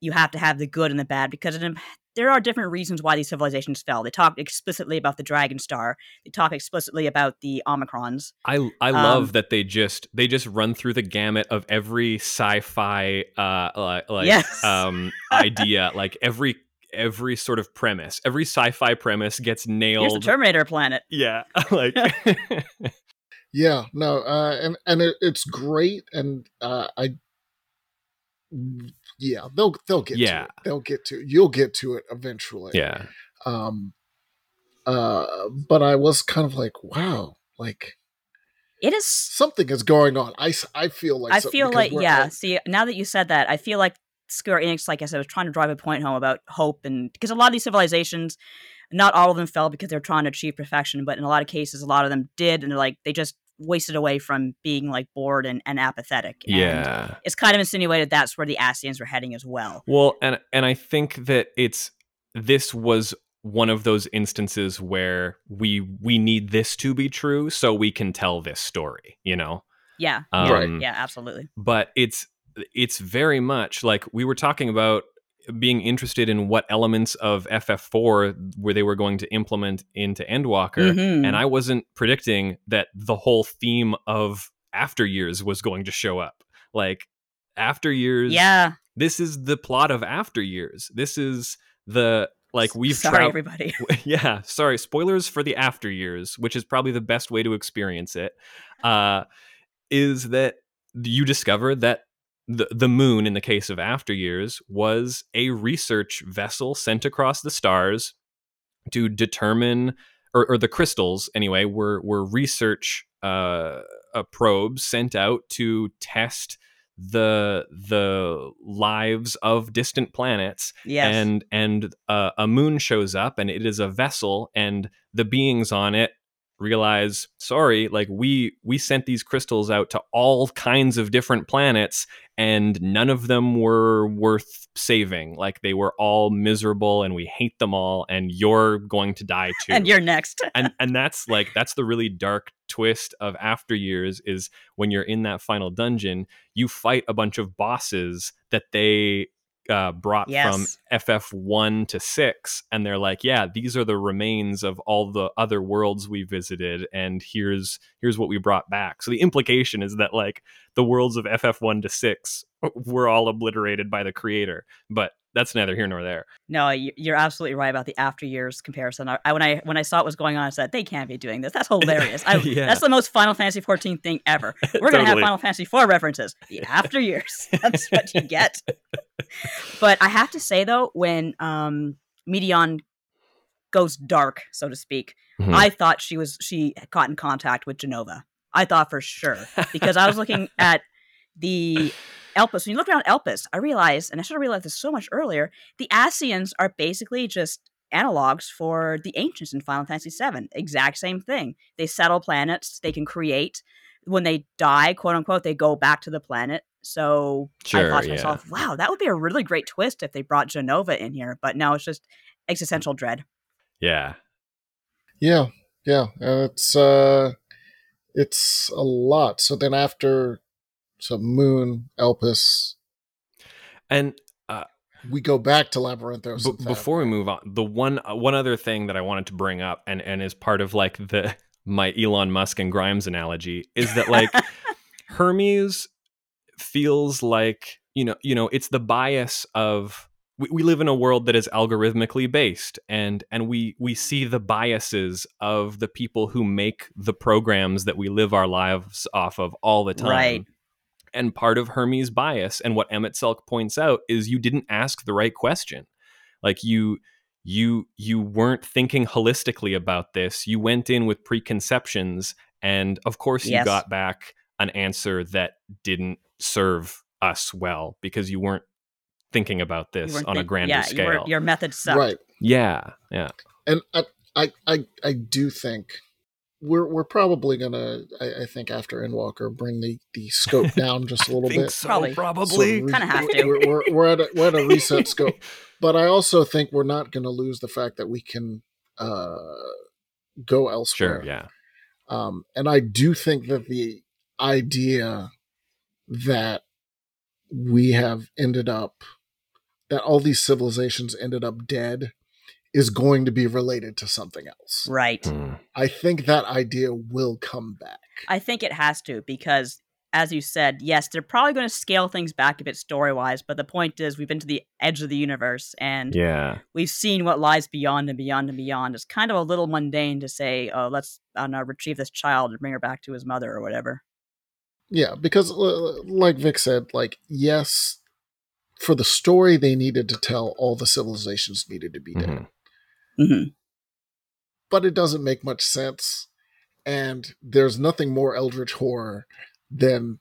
you have to have the good and the bad because it, there are different reasons why these civilizations fell. They talk explicitly about the Dragon Star. They talk explicitly about the Omicrons. I I love Um, that they just they just run through the gamut of every sci-fi uh like, like Yes. um [LAUGHS] idea like every every sort of premise every sci-fi premise gets Here's the nailed Terminator planet. yeah [LAUGHS] like [LAUGHS] Yeah, no, uh, and and it, it's great, and uh, I, yeah, they'll they'll get Yeah. to it. They'll get to you'll get to it eventually. yeah Um, uh, but I was kind of like, wow, like It is something is going on. I, I feel like I feel like yeah. all- See, now that you said that, I feel like Square Enix, like I said, was trying to drive a point home about hope, and because a lot of these civilizations, not all of them fell because they're trying to achieve perfection, but in a lot of cases, a lot of them did, and they're like they just wasted away from being like bored and, and apathetic. And yeah it's kind of insinuated that's where the Ascians were heading as well. well and and i think that it's this was one of those instances where we we need this to be true so we can tell this story you know Yeah, um, Right. yeah, absolutely. but it's it's very much like we were talking about being interested in what elements of FF4 where they were going to implement into Endwalker Mhm. and I wasn't predicting that the whole theme of After Years was going to show up like After Years yeah, this is the plot of After Years this is the like we've sorry trav- everybody. [LAUGHS] yeah sorry spoilers for the after years which is probably the best way to experience it uh is that you discover that the, the moon in the case of after years was a research vessel sent across the stars to determine or, or the crystals anyway were were research uh, uh probes sent out to test the the lives of distant planets. Yes, and and uh, a moon shows up and it is a vessel and the beings on it realize sorry like we we sent these crystals out to all kinds of different planets and none of them were worth saving like they were all miserable and we hate them all and you're going to die [LAUGHS] too and you're next. [LAUGHS] and and that's like that's the really dark twist of after years is when you're in that final dungeon you fight a bunch of bosses that they uh, brought from ff1 to 6 and they're like yeah these are the remains of all the other worlds we visited and here's here's what we brought back. So the implication is that like the worlds of ff1 to 6 were all obliterated by the creator but that's neither here nor there No, you're absolutely right about the after years comparison. I, when I when I saw what was going on, I said they can't be doing this. That's hilarious. [LAUGHS] I, Yeah. That's the most Final Fantasy 14 thing ever. [LAUGHS] We're gonna have Final Fantasy 4 references. The after years. [LAUGHS] That's what you get. but I have to say though, when um Meteion goes dark, so to speak, Mhm. I thought she was she caught in contact with Jenova. I thought for sure because I was looking at the Elpis. When you look around Elpis, I realized, and I should have realized this so much earlier, the Ascians are basically just analogs for the ancients in Final Fantasy VII. Exact same thing. They settle planets. They can create. When they die, quote unquote, they go back to the planet. So I Sure, thought to yeah. myself, wow, that would be a really great twist if they brought Jenova in here. But no, it's just existential dread. yeah Yeah, yeah, and it's uh, it's a lot. So then after, so Moon, Elpis, and we go back to Labyrinthos. B- before we move on, the one uh, one other thing that I wanted to bring up, and and is part of like the my Elon Musk and Grimes analogy, is that like [LAUGHS] Hermes feels like you know you know it's the bias of we, we live in a world that is algorithmically based and and we we see the biases of the people who make the programs that we live our lives off of all the time Right. And part of hermes bias and what Emet-Selch points out is you didn't ask the right question like you you you weren't thinking holistically about this you went in with preconceptions and of course you Yes. got back an answer that didn't serve us well because you weren't thinking about this weren't on a grander yeah, scale Your, your method sucked. Right. yeah yeah and I, I, I, I do think we're we're probably gonna. I, I think after Endwalker, bring the the scope [LAUGHS] down just a little think bit. so Probably. probably, So re- Kinda have to. We're, we're, we're at a, we're at a reset scope, [LAUGHS] but I also think we're not going to lose the fact that we can uh, go elsewhere. sure yeah Um, and I do think that the idea that we have ended up, that all these civilizations ended up dead, is going to be related to something else. Right. Hmm. I think that idea will come back. I think it has to because, as you said, yes, they're probably going to scale things back a bit story wise. But the point is, we've been to the edge of the universe and yeah we've seen what lies beyond and beyond and beyond. It's kind of a little mundane to say, "Oh, let's I don't know, retrieve this child and bring her back to his mother or whatever." Yeah, because uh, like Vic said, like yes, for the story they needed to tell, all the civilizations needed to be dead. Mhm. Hmm but it doesn't make much sense. And there's nothing more eldritch horror than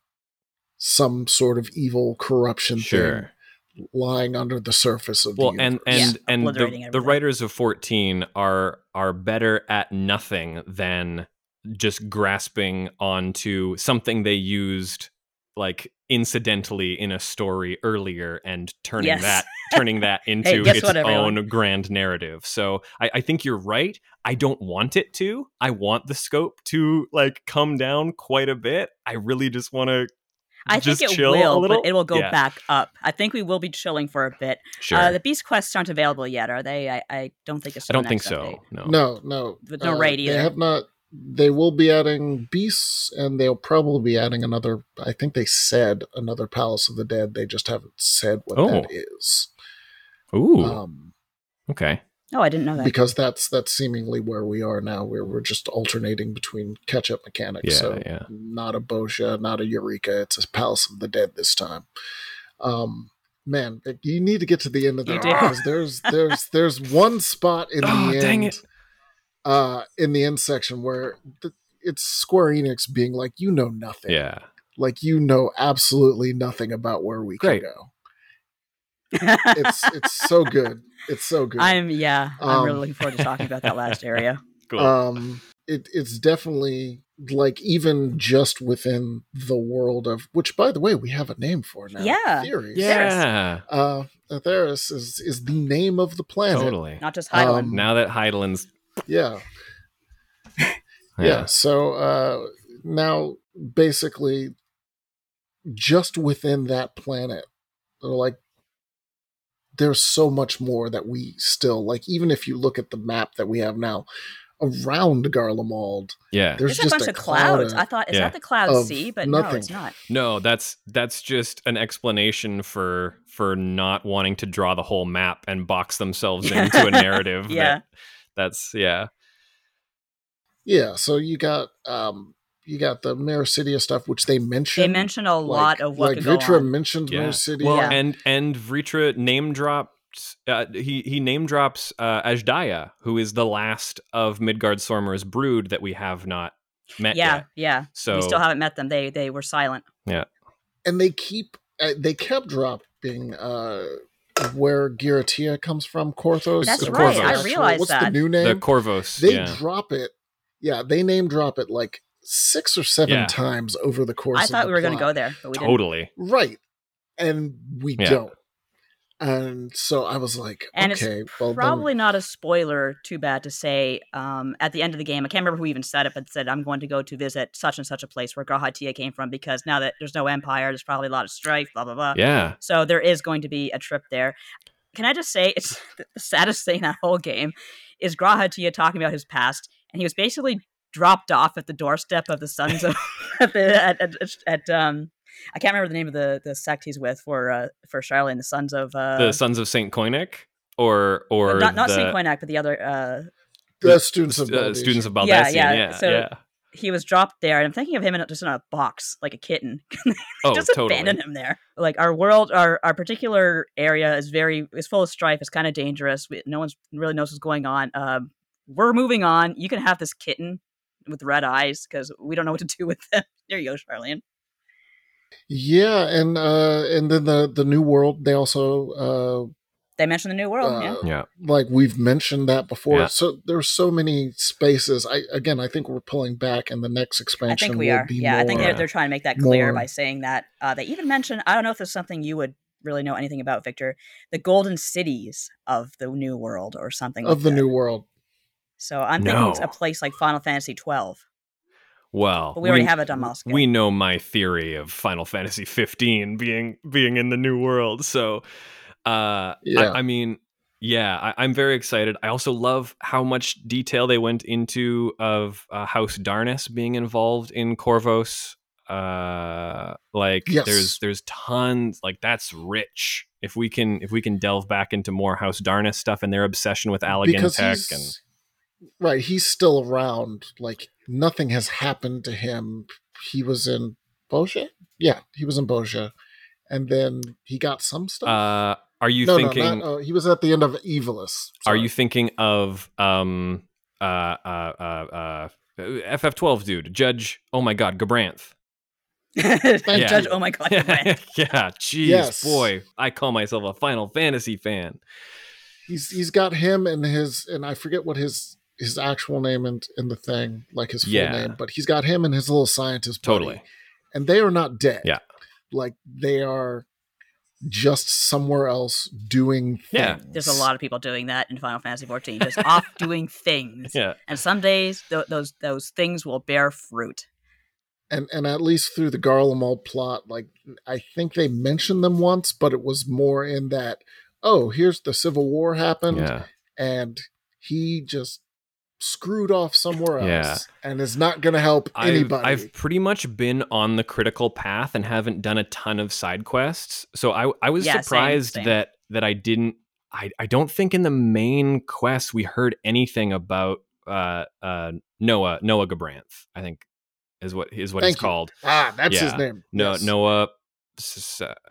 some sort of evil corruption sure thing lying under the surface of well the and universe. and Yeah, and the, the writers of 14 are are better at nothing than just grasping onto something they used like incidentally in a story earlier and turning Yes. that turning that [LAUGHS] into guess its what, own grand narrative so I, I think you're right i don't want it to i want the scope to like come down quite a bit i really just want to I just think it chill a will, little but it will go Yeah. back up. I think we will be chilling for a bit. sure Uh, the beast quests aren't available yet, are they? I, I don't think it's. i don't think so no no, no, With no raid They have not. They will be adding beasts, and they'll probably be adding another. I think they said another Palace of the Dead. They just haven't said what Oh. that is. ooh Um, okay Oh, I didn't know that. because that's that's seemingly where we are now. Where we're just alternating between catch up mechanics. Yeah, so yeah. not a Bozja, not a Eureka. It's a Palace of the Dead this time. Um, man, you need to get to the end of You that because there's there's there's one spot in Oh, [LAUGHS] the dang end, it. Uh, in the end section where the, it's Square Enix being like, you know nothing. yeah Like you know absolutely nothing about where we Great. can go. [LAUGHS] It's it's so good. It's so good. I'm yeah. I'm really Um, looking forward to talking about that last area. [LAUGHS] cool um it, it's definitely like even just within the world of which by the way we have a name for now Yeah. theories yeah uh Etheirys is is the name of the planet totally Not just Hydaelyn. Um, now that Hydaelyn's yeah yeah, so uh now basically just within that planet they're like there's so much more that we still like even if you look at the map that we have now around Garlemald yeah there's There's, just a bunch a of clouds. cloud I thought is Yeah. that the cloud of sea, but no, it's not. no that's that's just an explanation for for not wanting to draw the whole map and box themselves [LAUGHS] into a narrative [LAUGHS] Yeah. that, that's yeah Yeah, so you got um you got the Meracydia stuff, which they mentioned. They mentioned a lot of what like could go Vrtra on. mentioned yeah Meracydia. well Yeah. and and Vrtra name dropped uh, he he name drops uh, Azdaja, who is the last of Midgardsormr's brood that we have not met Yeah, yet. yeah. So we still haven't met them. They they were silent. Yeah, and they keep uh, they kept dropping uh where G'raha Tia comes from, Korthos. That's right, Korthos. I realized What's that. the new name? the name? Corvos. they yeah. drop it. Yeah, they name drop it like six or seven Yeah. times over the course. I of thought the we were going to go there, but we didn't. totally. right, and we Yeah. don't. And so I was like, And it's okay, well, then- Probably not a spoiler, too bad to say. Um, at the end of the game, I can't remember who even said it, but said, I'm going to go to visit such and such a place where G'raha Tia came from because now that there's no empire, there's probably a lot of strife, blah, blah, blah. Yeah. So there is going to be a trip there. Can I just say, it's [LAUGHS] the saddest thing in that whole game is G'raha Tia talking about his past, and he was basically dropped off at the doorstep of the sons of [LAUGHS] [LAUGHS] at, the, at, at, at um I can't remember the name of the the sect he's with for uh, for Sharlayan, the Sons of uh, the Sons of Saint Coinach, or or not not the, Saint Coinach, but the other. Uh, The students of uh, students of Yeah, Baldesion. yeah, Yeah, yeah. so- he was dropped there, and I'm thinking of him in a, just in a box like a kitten. [LAUGHS] Oh, just totally. abandon him there. Like our world, our our particular area is very is full of strife. It's kind of dangerous. We, no one's really knows what's going on. Um, we're moving on. You can have this kitten with red eyes because we don't know what to do with them. [LAUGHS] There you go, Sharlayan. Yeah, and uh and then the the new world they also uh, They mentioned the new world. yeah. uh Yeah. like we've mentioned that before. Yeah. So there's so many spaces. I again I think we're pulling back and the next expansion. I think we will are. be Yeah, I think they're, they're trying to make that clear more- by saying that. Uh, they even mentioned, I don't know if there's something you would really know anything about, Victor, the golden cities of the new world or something of like the that. new world. So I'm thinking it's a place like Final Fantasy 12. Well, But we already have a on Moscow. We know my theory of Final Fantasy 15 being being in the new world. So, uh, Yeah. I, I mean, yeah, I, I'm very excited. I also love how much detail they went into of uh, House Darnus being involved in Corvos. Uh, like Yes. there's there's tons like that's rich. If we can if we can delve back into more House Darnus stuff and their obsession with Allagan Tech and right, he's still around. Like nothing has happened to him. He was in Bozja. Yeah, he was in Bozja, and then he got some stuff. uh, are you no, thinking? no, not, uh, he was at the end of Evilus. Are you thinking of um uh uh uh uh FF12 dude, Judge oh my god, Gabranth. [LAUGHS] Judge, oh my god, [LAUGHS] yeah, jeez, Yes. boy. I call myself a Final Fantasy fan. he's he's got him and his and I forget what his his actual name in, in the thing, like his full Yeah. name, but he's got him and his little scientist buddy, Totally. and they are not dead. Yeah. like they are just somewhere else doing. Things. Yeah. There's a lot of people doing that in Final Fantasy 14, just off [LAUGHS] doing things. Yeah. And some days th- those those things will bear fruit. and and at least through the Garlemald plot, like I think they mentioned them once, but it was more in that. Oh, here's the Civil War happened, Yeah. and he just screwed off somewhere else, Yeah. and is not going to help I've, anybody. I've pretty much been on the critical path and haven't done a ton of side quests. So I I was Yeah, surprised same. that that I didn't I, I don't think in the main quest we heard anything about uh uh Noah Noah Gabranth, I think is what is what Thank he's you. called. ah, that's his name. No Yes. Noah S-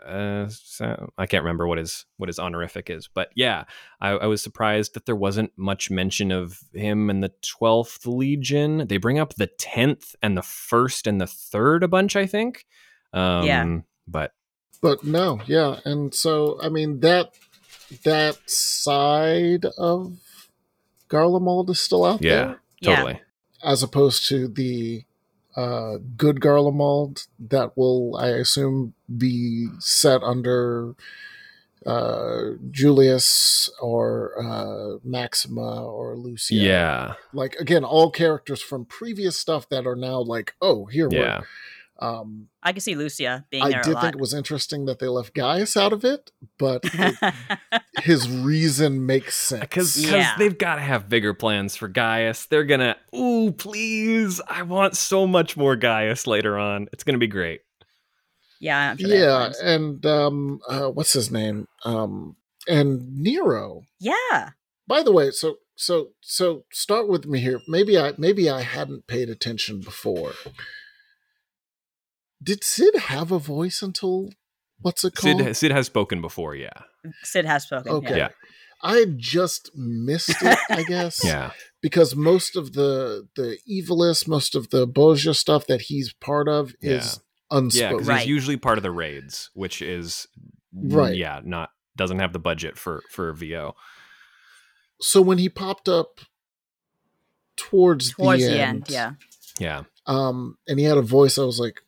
uh, so- I can't remember what his what his honorific is, but yeah, I, I was surprised that there wasn't much mention of him in the twelfth Legion. They bring up the tenth and the first and the third a bunch, I think. Um, Yeah. but but no, yeah, and so I mean that that side of Garlemald is still out yeah, there, Yeah. totally. as opposed to the uh, good Garlemald that will, I assume, be set under uh, Julius or uh, Maxima or Lucia. Yeah, like again, all characters from previous stuff that are now like, oh, here yeah, we're. Um, I can see Lucia being I there a did lot. think it was interesting that they left Gaius out of it, but [LAUGHS] it- his reason makes sense. because Yeah. they've got to have bigger plans for Gaius. They're gonna, ooh, please, I want so much more Gaius later on. It's gonna be great. yeah, I'm sure yeah, and um, uh, what's his name? Um, and Nero. yeah. By the way, so so so start with me here. Maybe I maybe I hadn't paid attention before. Did Cid have a voice until what's it called? Cid Cid has spoken before, yeah, Cid has spoken. Okay. Yeah. Yeah. I just missed it, I [LAUGHS] guess. yeah, Because most of the the evilist, most of the Bozja stuff that he's part of is Yeah. yeah. unspoken. Because Right. he's usually part of the raids, which is Right. Yeah, not doesn't have the budget for for VO. So when he popped up towards, Towards the, the end, end, yeah. Yeah, um, and he had a voice, I was like,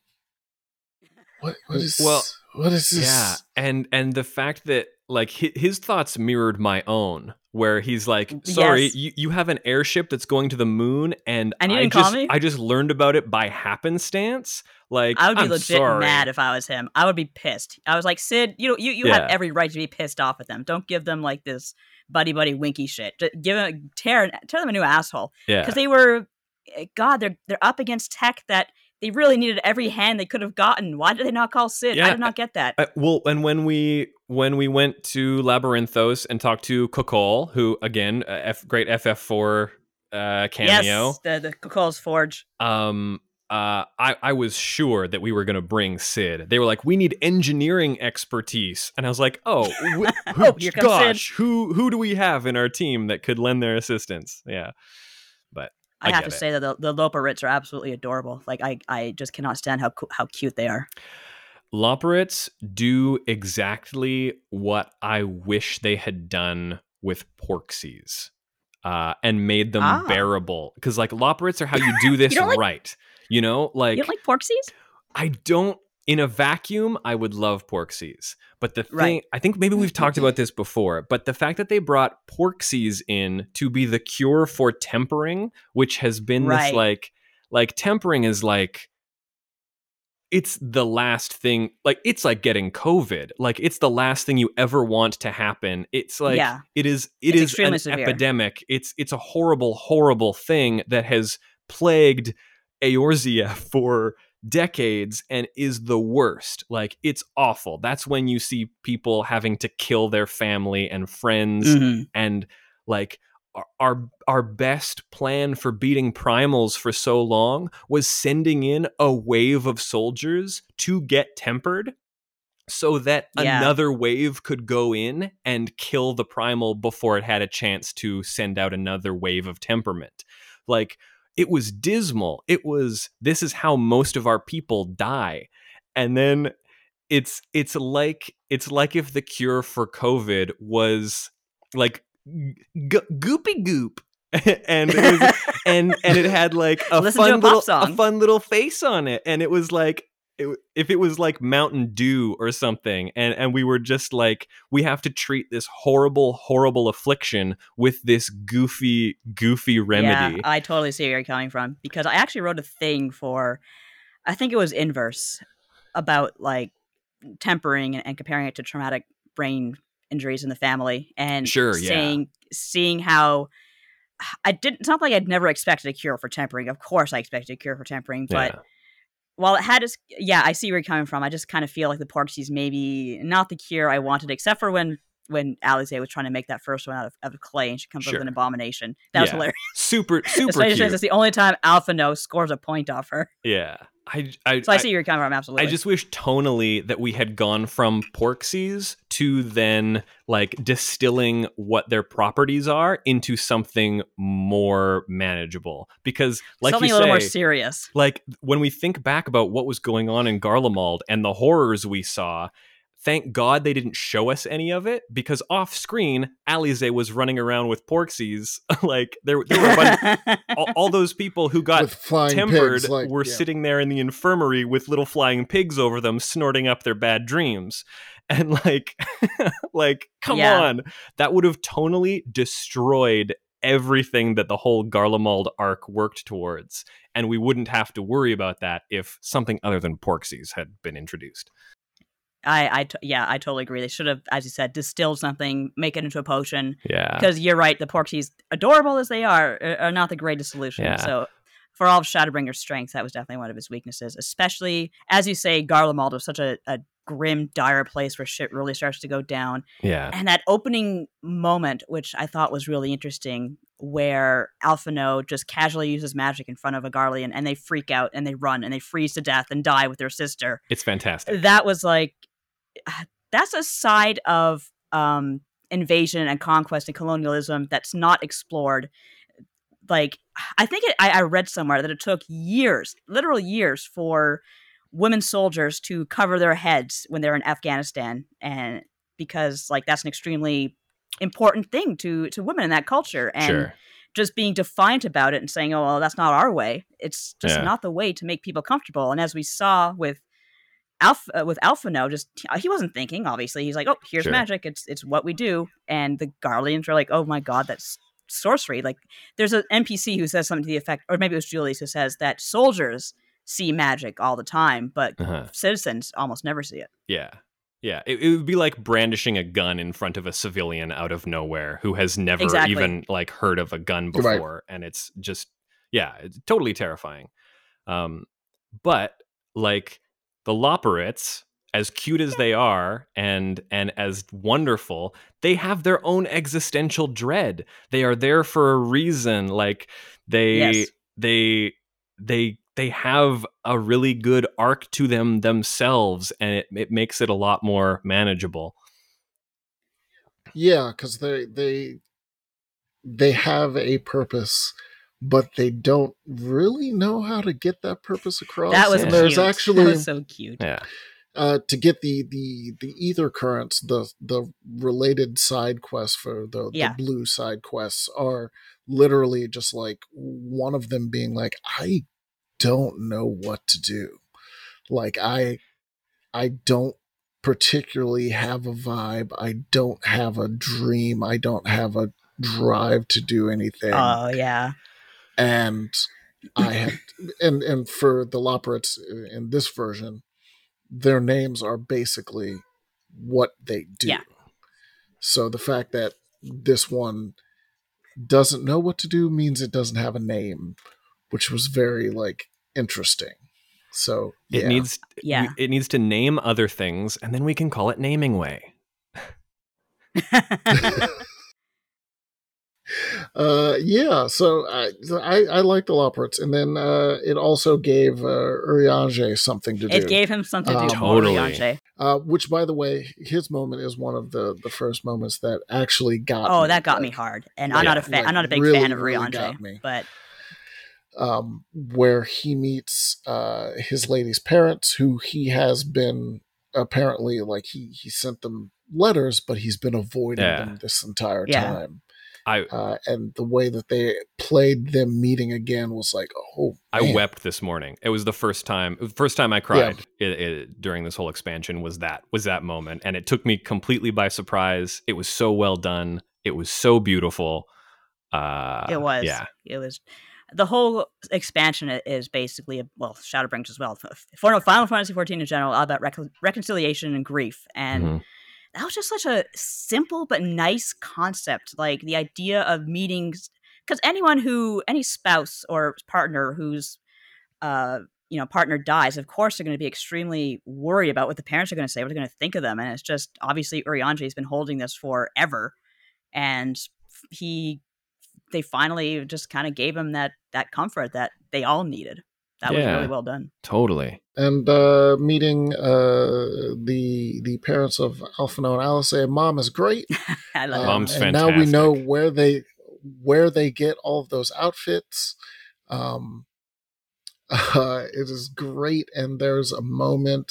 "What? What is? Well, what is this? yeah, and and the fact that like hi- his thoughts mirrored my own, where he's like, "Sorry, Yes. you, you have an airship that's going to the moon, and And I just? I just learned about it by happenstance. Like I would be I'm legit sorry. mad if I was him. I would be pissed. I was like, Cid, you know, you, you have every right to be pissed off at them. Don't give them like this buddy buddy winky shit. Just give them tear tear them a new asshole yeah, because they were, eh, God, they're they're up against tech that they really needed every hand they could have gotten. Why did they not call Cid? I did not get that. Uh, well, and when we when we went to Labyrinthos and talked to Kokol, who again, uh, F, great FF4 uh, cameo, Yes, the the Forge. um, uh, I I was sure that we were going to bring Cid. They were like, we need engineering expertise, and I was like, oh, [LAUGHS] wh- Oh, gosh, who who do we have in our team that could lend their assistance? Yeah, I, I have to it. say that the, the Loporrits are absolutely adorable. Like I, I just cannot stand how how cute they are. Loporrits do exactly what I wish they had done with Porxies. Uh, and made them Ah. bearable because like Loporrits are how you do [LAUGHS] this like- right you know like, you don't like Porxies? i don't in a vacuum i would love porxies but the thing Right. i think maybe we've [LAUGHS] talked about this before but the fact that they brought porxies in to be the cure for tempering which has been this like like tempering is like it's the last thing like it's like getting covid like it's the last thing you ever want to happen it's like Yeah. it is it It's is an severe. epidemic it's it's a horrible horrible thing that has plagued Eorzea [LAUGHS] for decades and is the worst like it's awful that's when you see people having to kill their family and friends Mhm. and like our- our our best plan for beating primals for so long was sending in a wave of soldiers to get tempered so that Yeah. another wave could go in and kill the primal before it had a chance to send out another wave of temperament like it was dismal. It was this is how most of our people die. And then it's it's like it's like if the cure for covid was like g- goopy goop. [LAUGHS] And it was, [LAUGHS] and and it had like a Listen fun a little a fun little face on it. And it was like it, if it was like mountain dew or something and and we were just like we have to treat this horrible horrible affliction with this goofy goofy remedy Yeah, I totally see where you're coming from because I actually wrote a thing for, I think it was Inverse, about like tempering and, and comparing it to traumatic brain injuries in the family and Sure, yeah. saying seeing how I didn't. It's not like I'd never expected a cure for tempering. Of course, I expected a cure for tempering, but Yeah. While it had its yeah, I see where you're coming from. I just kind of feel like the Porxies maybe not the cure I wanted, except for when when Alisaie was trying to make that first one out of, out of clay and she comes up with an abomination. That was hilarious. super [LAUGHS] super Especially since cute it's the only time Alphinaud scores a point off her. yeah I, I, So I see where you're coming from, absolutely. I just wish tonally that we had gone from porxies to then like distilling what their properties are into something more manageable. Because like something you a little more serious. like when we think back about what was going on in Garlemald and the horrors we saw, thank God they didn't show us any of it because off screen, Alisaie was running around with porxies. [LAUGHS] like there, there were a bunch, all, [LAUGHS] all those people who got tempered pigs, like, were yeah. sitting there in the infirmary with little flying pigs over them snorting up their bad dreams [LAUGHS] and like like come Yeah. on that would have tonally destroyed everything that the whole garlemald arc worked towards and we wouldn't have to worry about that if something other than porxies had been introduced I, I, t- yeah, I totally agree. They should have, as you said, distilled something, make it into a potion. yeah Because you're right, the Porxies, adorable as they are, are are not the greatest solution. Yeah. So, for all of Shadowbringer's strengths, that was definitely one of his weaknesses. Especially, as you say, Garlemald was such a, a grim, dire place where shit really starts to go down. yeah And that opening moment, which I thought was really interesting, where Alphinaud just casually uses magic in front of a Garlean and they freak out and they run and they freeze to death and die with their sister. it's fantastic That was like, [SIGHS] that's a side of um, invasion and conquest and colonialism that's not explored. Like, [SIGHS] I think it, I, I read somewhere that it took years, literal years, for women soldiers to cover their heads when they're in Afghanistan, and because like that's an extremely important thing to to women in that culture, and sure just being defiant about it and saying, "Oh, well, that's not our way." It's just Yeah. not the way to make people comfortable. And as we saw with Alpha uh, with Alphinaud, just he wasn't thinking. Obviously, he's like, "Oh, here's Sure. magic. It's it's what we do." And the Garleans are like, "Oh my god, that's sorcery!" Like, there's an NPC who says something to the effect, or maybe it was Julius who says that soldiers see magic all the time, but uh-huh. citizens almost never see it. Yeah. Yeah. It, it would be like brandishing a gun in front of a civilian out of nowhere who has never Exactly. even like heard of a gun Right. before. And it's just, yeah, it's totally terrifying. Um, but like the Loporrits, as cute as they are and and as wonderful, they have their own existential dread. They are there for a reason. Like they Yes. they they they have a really good arc to them themselves and it, it makes it a lot more manageable. Yeah, because they they they have a purpose, but they don't really know how to get that purpose across. That was and cute. there's that actually was so cute. Yeah. uh, to get the the the ether currents, the the related side quests for the, Yeah. the blue side quests are literally just like one of them being like, I don't know what to do. Like I I don't particularly have a vibe. I don't have a dream. I don't have a drive to do anything Oh yeah. And I had [LAUGHS] and and for the Loporrits in this version, their names are basically what they do. Yeah. So the fact that this one doesn't know what to do means it doesn't have a name, which was very like interesting. So It needs Yeah. it needs to name other things and then we can call it naming way. [LAUGHS] [LAUGHS] uh yeah so i i, I like the Loporrits. and then uh it also gave uh Urianger something to do it gave him something to Um, do. Totally. Totally. Uh, which, by the way, his moment is one of the the first moments that actually got. Oh, me. that got me hard, and I'm not a fan. Like, I'm not a big really, fan of really me. but Um, where he meets uh his lady's parents, who he has been apparently like he he sent them letters, but he's been avoiding Yeah. them this entire Yeah. time. I Uh, and the way that they played them meeting again was like, oh, I wept this morning. It was the first time first time I cried it, it, during this whole expansion was that was that moment and it took me completely by surprise. It was so well done. It was so beautiful. Uh it was. Yeah. it was. The whole expansion is basically a, well, Shadowbringers as well. For Final Fantasy XIV in general, all about recon- reconciliation and grief, and Mhm. That was just such a simple but nice concept. Like the idea of meetings, because anyone who, any spouse or partner whose, uh, you know, partner dies, of course they're going to be extremely worried about what the parents are going to say, what they're going to think of them, and it's just obviously Urianger has been holding this forever, and he, they finally just kind of gave him that that comfort that they all needed. That was really well done. Totally. and uh, meeting uh, the the parents of Alphinaud and Alice. Mom is great. [LAUGHS] I love Um. Mom's and now we know where they where they get all of those outfits. Um, [LAUGHS] uh, it is great, and there's a moment.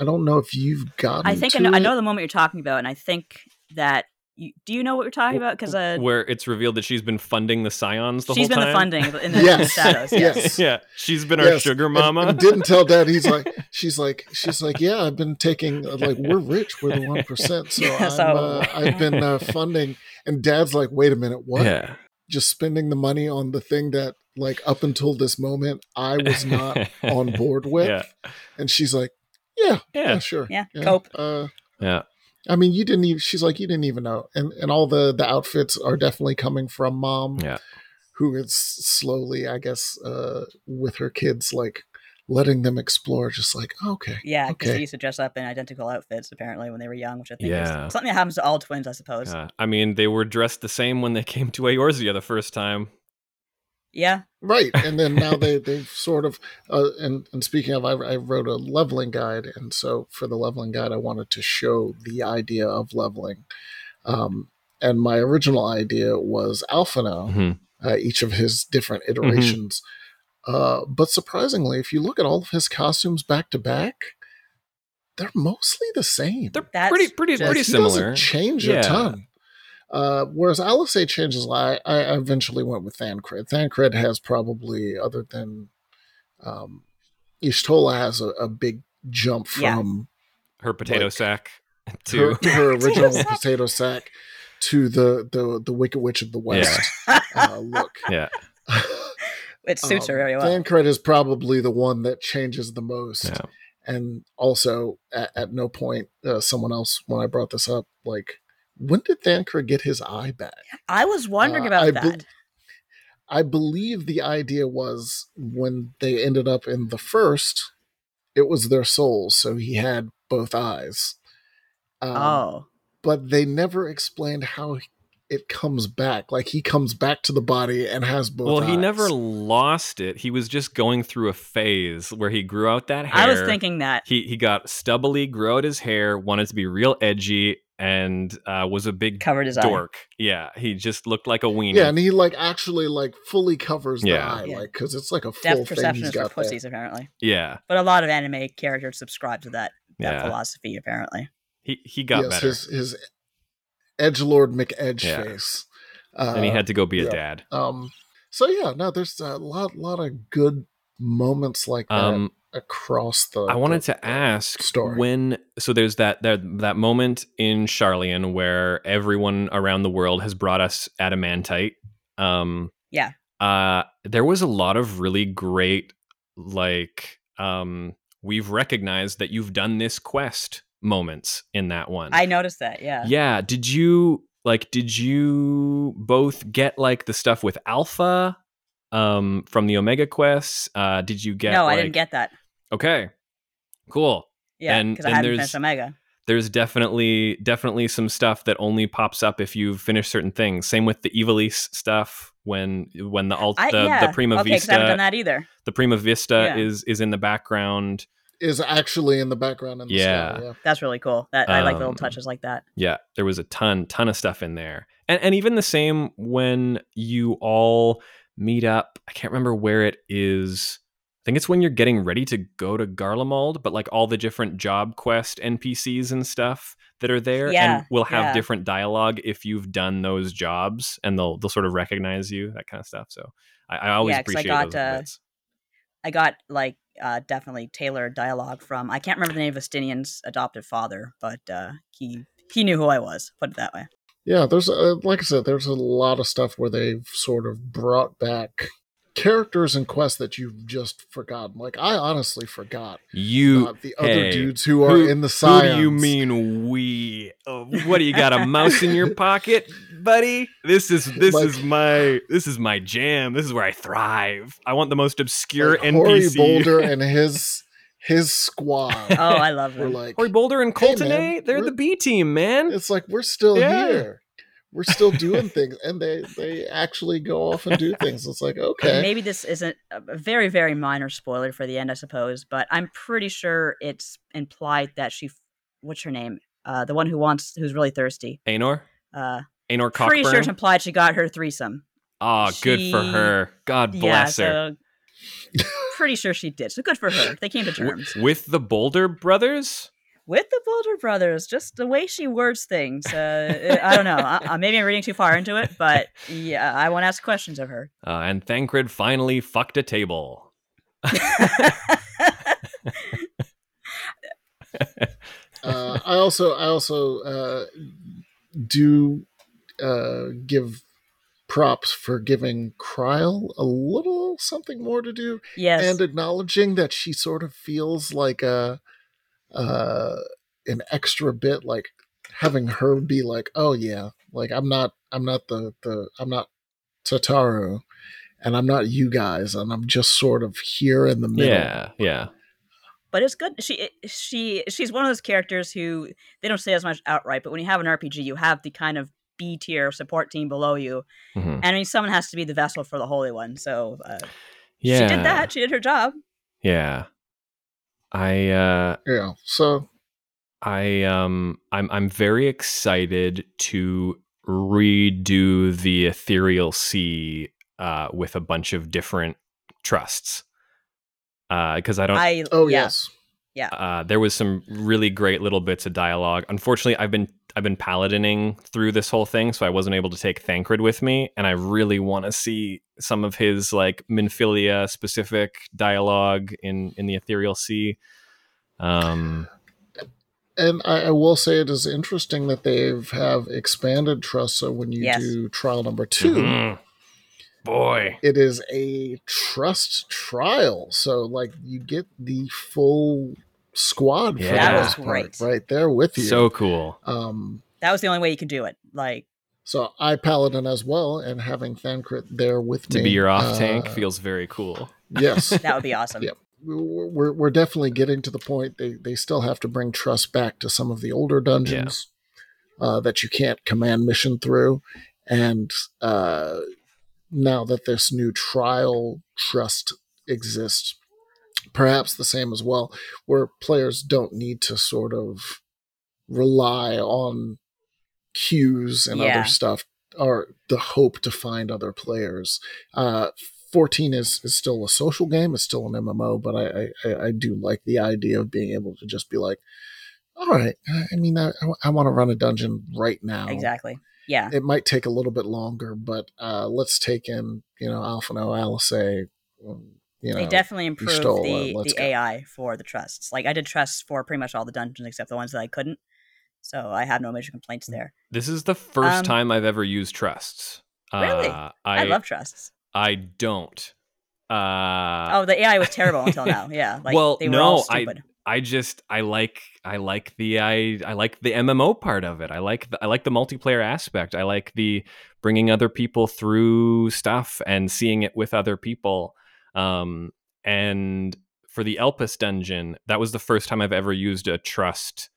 I don't know if you've gotten. I think I to know, I know the moment you're talking about, and I think that you, do you know what we're talking about? Because uh, where it's revealed that she's been funding the Scions the she's whole been the funding in the, in the shadows. Yes. Yes. yeah, she's been our sugar mama. and didn't tell dad. He's [LAUGHS] like, she's like, she's like, yeah, I've been taking like we're rich, we're the one percent, so, [LAUGHS] I'm, So- uh, I've been uh, funding. And dad's like, wait a minute, what? Yeah. Just spending the money on the thing that like up until this moment I was not [LAUGHS] on board with. Yeah. And she's like, yeah, yeah, Yeah. sure, Yeah, cope. Uh, Yeah. I mean, you didn't even. She's like, you didn't even know, and and all the the outfits are definitely coming from mom, Yeah. who is slowly, I guess, uh, with her kids, like letting them explore. Just like, okay, Yeah, because Okay. they used to dress up in identical outfits apparently when they were young, which I think Yeah. is something that happens to all twins, I suppose. Uh, I mean, they were dressed the same when they came to Eorzea the first time. Yeah, right. And then now [LAUGHS] they they've sort of, uh, and and speaking of, I, I wrote a leveling guide, and so for the leveling guide, I wanted to show the idea of leveling. Um, and my original idea was Alphinaud, Mhm. uh, each of his different Mm-hmm. iterations. Uh, but surprisingly, if you look at all of his costumes back to back, they're mostly the same. They're That's pretty, pretty, just- pretty he similar. doesn't change Yeah. a ton. Uh, whereas Alice changes a lot. I, I eventually went with Thancred. Thancred has probably, other than um, Y'shtola, has a, a big jump Yeah. from Her potato like, sack, [LAUGHS] her, her [LAUGHS] original potato sack to the, the, the Wicked Witch of the West uh, look. [LAUGHS] yeah. it suits her Um, very well. Thancred is probably the one that changes the most. Yeah. And also, at, at no point, uh, someone else, when I brought this up, like, when did Thancred get his eye back? I was wondering uh, about I that. bel- I believe the idea was when they ended up in the first, it was their souls, so he had both eyes. Um, oh, but they never explained how it comes back. Like he comes back to the body and has both. Well, he never lost it. He was just going through a phase where he grew out that hair. I was thinking that. he he got stubbly, grew out his hair, wanted to be real edgy, and uh, was a big Covered his eye. dork. Yeah, he just looked like a weenie. Yeah, and he like actually like fully covers the Yeah. eye, Yeah. like because it's like a full Depth thing perception he's is for got there. pussies, apparently. yeah, But a lot of anime characters subscribe to that that Yeah. philosophy, apparently. he he got yes, better, his his edge lord McEdge Yeah. face, uh, and he had to go be a dad. Um. So yeah, no, there's a lot, lot of good moments like that Um, across the. I wanted the- to ask story. when so there's that that that moment in Sharlayan where everyone around the world has brought us adamantite. Um Yeah. Uh there was a lot of really great like um we've recognized that you've done this quest moments in that one. I noticed that, yeah. yeah, did you like did you both get like the stuff with Alpha um from the Omega quests? Uh did you get no, I didn't get that. Okay. Cool Yeah, And because I then hadn't there's- finished Omega. there's definitely definitely some stuff that only pops up if you've finished certain things. Same with the Ivalice stuff when when the alt I, the, yeah. the Prima okay, 'cause I haven't done Vista that either. the Prima Vista Yeah. is is in the background. is actually in the background in the Yeah. sky. Yeah. That's really cool. That I like little Um, touches like that. Yeah, there was a ton ton of stuff in there. And and even the same when you all meet up. I can't remember where it is. I think it's when you're getting ready to go to Garlemald, but like all the different job quest NPCs and stuff that are there Yeah, and will have yeah. different dialogue if you've done those jobs and they'll they'll sort of recognize you, that kind of stuff. So I, I always Yeah, 'cause I got, uh. I got like uh, definitely tailored dialogue from I can't remember the name of Estinian's adoptive father, but uh, he he knew who I was. Put it that way. Yeah, there's a, like I said, there's a lot of stuff where they've sort of brought back characters and quests that you've just forgotten. Like I honestly forgot You the other hey, dudes who are in the Who do you mean we? Oh, what do you got a mouse in your pocket, buddy? This is this Like- is my this is my jam. This is where I thrive. I want the most obscure Like, NPC. Boulder [LAUGHS] and his his squad. [LAUGHS] Oh, I love We're them. like, Cory Boulder and Hey, Colton man, A, they're the B team, man. it's like we're still Yeah. here. We're still [LAUGHS] doing things, and they they actually go off and do things. It's like okay, Maybe this isn't a a very, very minor spoiler for the end, I suppose, but I'm pretty sure it's implied that she, what's her name? Uh, the one who wants, who's really thirsty. Anor, Uh, Anor pretty sure it's implied she got her threesome. Oh, good for her. God yeah, bless her. so [LAUGHS] pretty sure she did. So good for her. They came to W- terms with the Boulder brothers. with the Boulder brothers. Just the way she words things. Uh, I don't know. I, maybe I'm reading too far into it, but yeah, I want to ask questions of her. Uh, and Thancred finally fucked a table. [LAUGHS] uh, I also I also uh, do uh, give props for giving Krile a little something more to do yes. and acknowledging that she sort of feels like a uh, an extra bit like having her be like oh yeah like I'm not I'm not the the I'm not Tataru and I'm not you guys and I'm just sort of here in the middle Yeah, yeah. but it's good. She she she's one of those characters who they don't say as much outright, but when you have an RPG, you have the kind of B tier support team below you, Mhm. and I mean someone has to be the vessel for the Holy One. So uh, Yeah. she did that. She did her job. Yeah. I uh yeah so I um I'm I'm very excited to redo the Ethereal Sea uh with a bunch of different trusts. Uh because I don't I oh yeah. yes Yeah. uh, there was some really great little bits of dialogue. Unfortunately, I've been I've been paladining through this whole thing, so I wasn't able to take Thancred with me, and I really want to see some of his like Minfilia specific dialogue in in the Ethereal Sea. Um, And I, I will say it is interesting that they've have expanded trust. So when you Yes. do trial number 2 mhm. boy, it is a trust trial. So like you get the full squad for Yeah. the That most was part, great. right there with you. so cool. um, That was the only way you could do it. Like So I paladin as well, and having Thancred there with To me to be your off uh, tank feels very cool. Yes, [LAUGHS] That would be awesome. Yeah. we're we're definitely getting to the point they they still have to bring trust back to some of the older dungeons uh, that you can't command mission through, and uh, now that this new trial trust exists, perhaps the same as well, where players don't need to sort of rely on cues and Yeah. other stuff or the hope to find other players. Uh, 14 is, is still a social game. It's still an MMO, but I, I, I do like the idea of being able to just be like, all right, I mean, I, I want to run a dungeon right now. Exactly. Yeah. It might take a little bit longer, but uh, let's take in, you know, Alphinaud, Alisaie, you know, they definitely improved stole the, it. The go. AI for the trusts. Like I did trusts for pretty much all the dungeons except the ones that I couldn't. So I have no major complaints there. This is the first Um, time I've ever used trusts. Really? Uh, I, I, love trusts. I don't. Uh, oh, the AI was terrible until [LAUGHS] now. Yeah. Like Well, they were no, all I- I just I like I like the I I like the MMO part of it. I like the, I like the multiplayer aspect. I like the bringing other people through stuff and seeing it with other people. Um, and for the Elpis dungeon, that was the first time I've ever used a trust.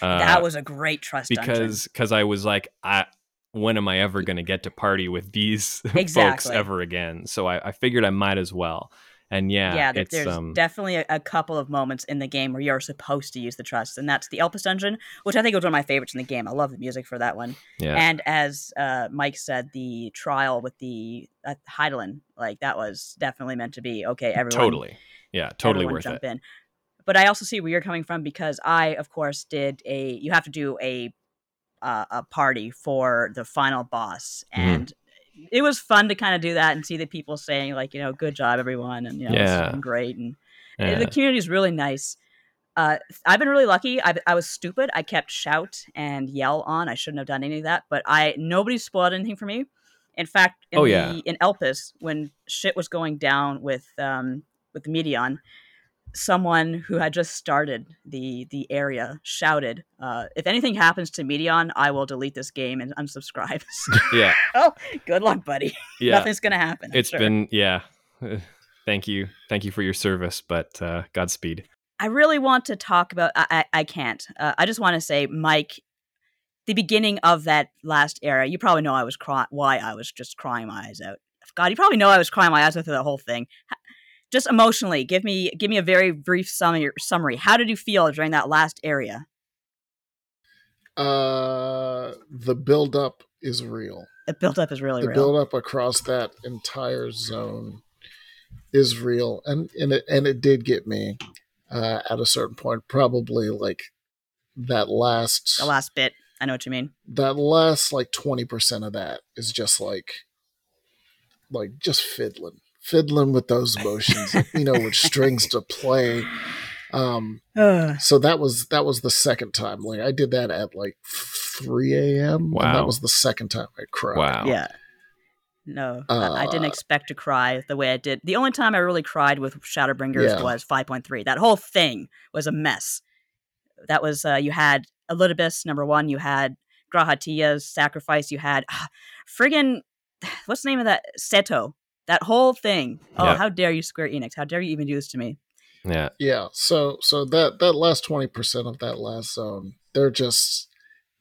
Uh, that was a great trust because because I was like, I when am I ever going to get to party with these [LAUGHS] folks ever again? So I, I figured I might as well. And yeah, yeah, th- there's um definitely a, a couple of moments in the game where you're supposed to use the trust, and that's the Elpis dungeon, which I think was one of my favorites in the game. I love the music for that one. yeah. And as uh, Mike said, the trial with the uh, Hydaelyn, like that was definitely meant to be okay. Everyone, totally. Yeah, totally worth jump it. in. But I also see where you're coming from because I, of course, did a. You have to do a uh, a party for the final boss, Mhm. and it was fun to kind of do that and see the people saying like, you know, good job everyone, and you know, Yeah. it's great, and Yeah. the community is really nice. Uh, I've been really lucky. I, I was stupid. I kept shout and yell on. I shouldn't have done any of that, but I nobody spoiled anything for me. In fact, in Oh, the, yeah. in Elpis, when shit was going down with um, with the Meteion, someone who had just started the the area shouted, uh, "If anything happens to Meteion, I will delete this game and unsubscribe." [LAUGHS] [LAUGHS] yeah. [LAUGHS] oh, good luck, buddy. Yeah. Nothing's gonna happen. It's sure. been yeah. [SIGHS] Thank you. Thank you for your service, but uh Godspeed. I really want to talk about. I I, I can't. Uh, I just want to say, Mike, the beginning of that last era. You probably know I was crying. Why I was just crying my eyes out. God, you probably know I was crying my eyes out through the whole thing. Just emotionally, give me give me a very brief summary. Summary. How did you feel during that last area? Uh, the build up is real. The build up is really the real. build up across that entire zone is real, and and it and it did get me uh, at a certain point. Probably like that last the last bit. I know what you mean. that last like twenty percent of that is just like like just fiddling, fiddling with those [LAUGHS] emotions, you know, with strings to play. Um, Ugh. so that was that was the second time. Like I did that at like three a.m. and Wow. that was the second time I cried. Wow. Yeah. No, I I didn't Uh, expect to cry the way I did. The only time I really cried with Shadowbringers Yeah. was 5.3. That whole thing was a mess. That was, uh, you had Elidibus, number one, you had G'raha Tia's sacrifice, you had ah, friggin', [SIGHS] what's the name of that? Seto. That whole thing. Oh, Yeah. how dare you, Square Enix? How dare you even do this to me? Yeah. Yeah, so so that that last twenty percent of that last zone, they're just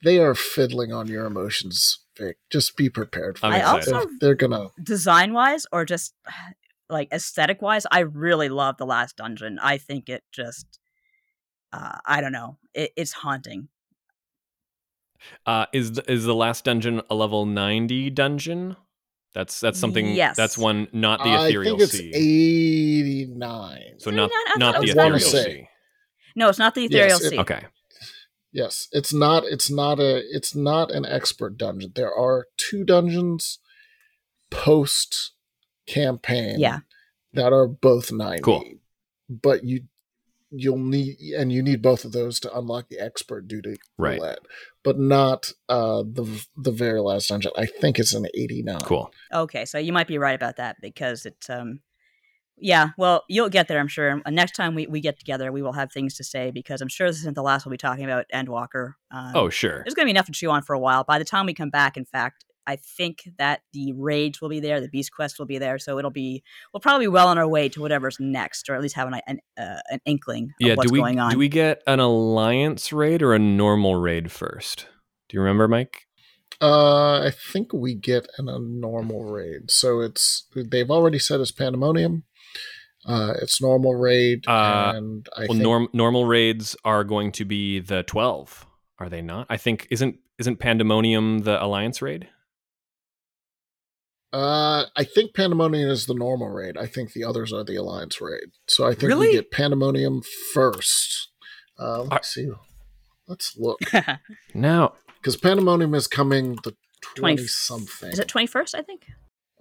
they are fiddling on your emotions, Vic. Just be prepared for I'm I that. excited. They're, also- they're gonna Design wise, or just [SIGHS] like aesthetic wise, I really love the last dungeon. I think it just, uh, I don't know, it, it's haunting. Uh is the, is the last dungeon a level 90 dungeon? That's that's something Yes. that's one not the I ethereal think it's sea. eighty nine. so not 89? Not the ethereal 90. sea. No, it's not the Ethereal Yes, it- Sea. Okay. Yes, it's not. It's not a. It's not an expert dungeon. There are two dungeons post campaign. Yeah. that are both ninety. Cool. But you, you'll need, and you need both of those to unlock the expert duty Right. roulette, but not uh the the very last dungeon. I think it's an eighty nine. Cool. Okay, so you might be right about that because it's um yeah, well, you'll get there, I'm sure. Uh, Next time we, we get together, we will have things to say because I'm sure this isn't the last we'll be talking about Endwalker. Um, Oh, sure. there's going to be enough to chew on for a while. By the time we come back, in fact, I think that the raids will be there, the beast quest will be there, so it'll be we'll probably be well on our way to whatever's next, or at least have an an, uh, an inkling of Yeah, what's do we going on. do we get an alliance raid or a normal raid first? Do you remember, Mike? Uh, I think we get an, a normal raid. So it's they've already said it's pandemonium. Uh, it's normal raid, Uh, and I well, think norm, normal raids are going to be the twelve, are they not? I think isn't isn't Pandemonium the alliance raid? Uh, I think pandemonium is the normal raid. I think the others are the alliance raid. So I think Really? we get pandemonium first. Uh, let's Are- see. Let's look [LAUGHS] Now, because pandemonium is coming the 20 something. Is it twenty first? I think.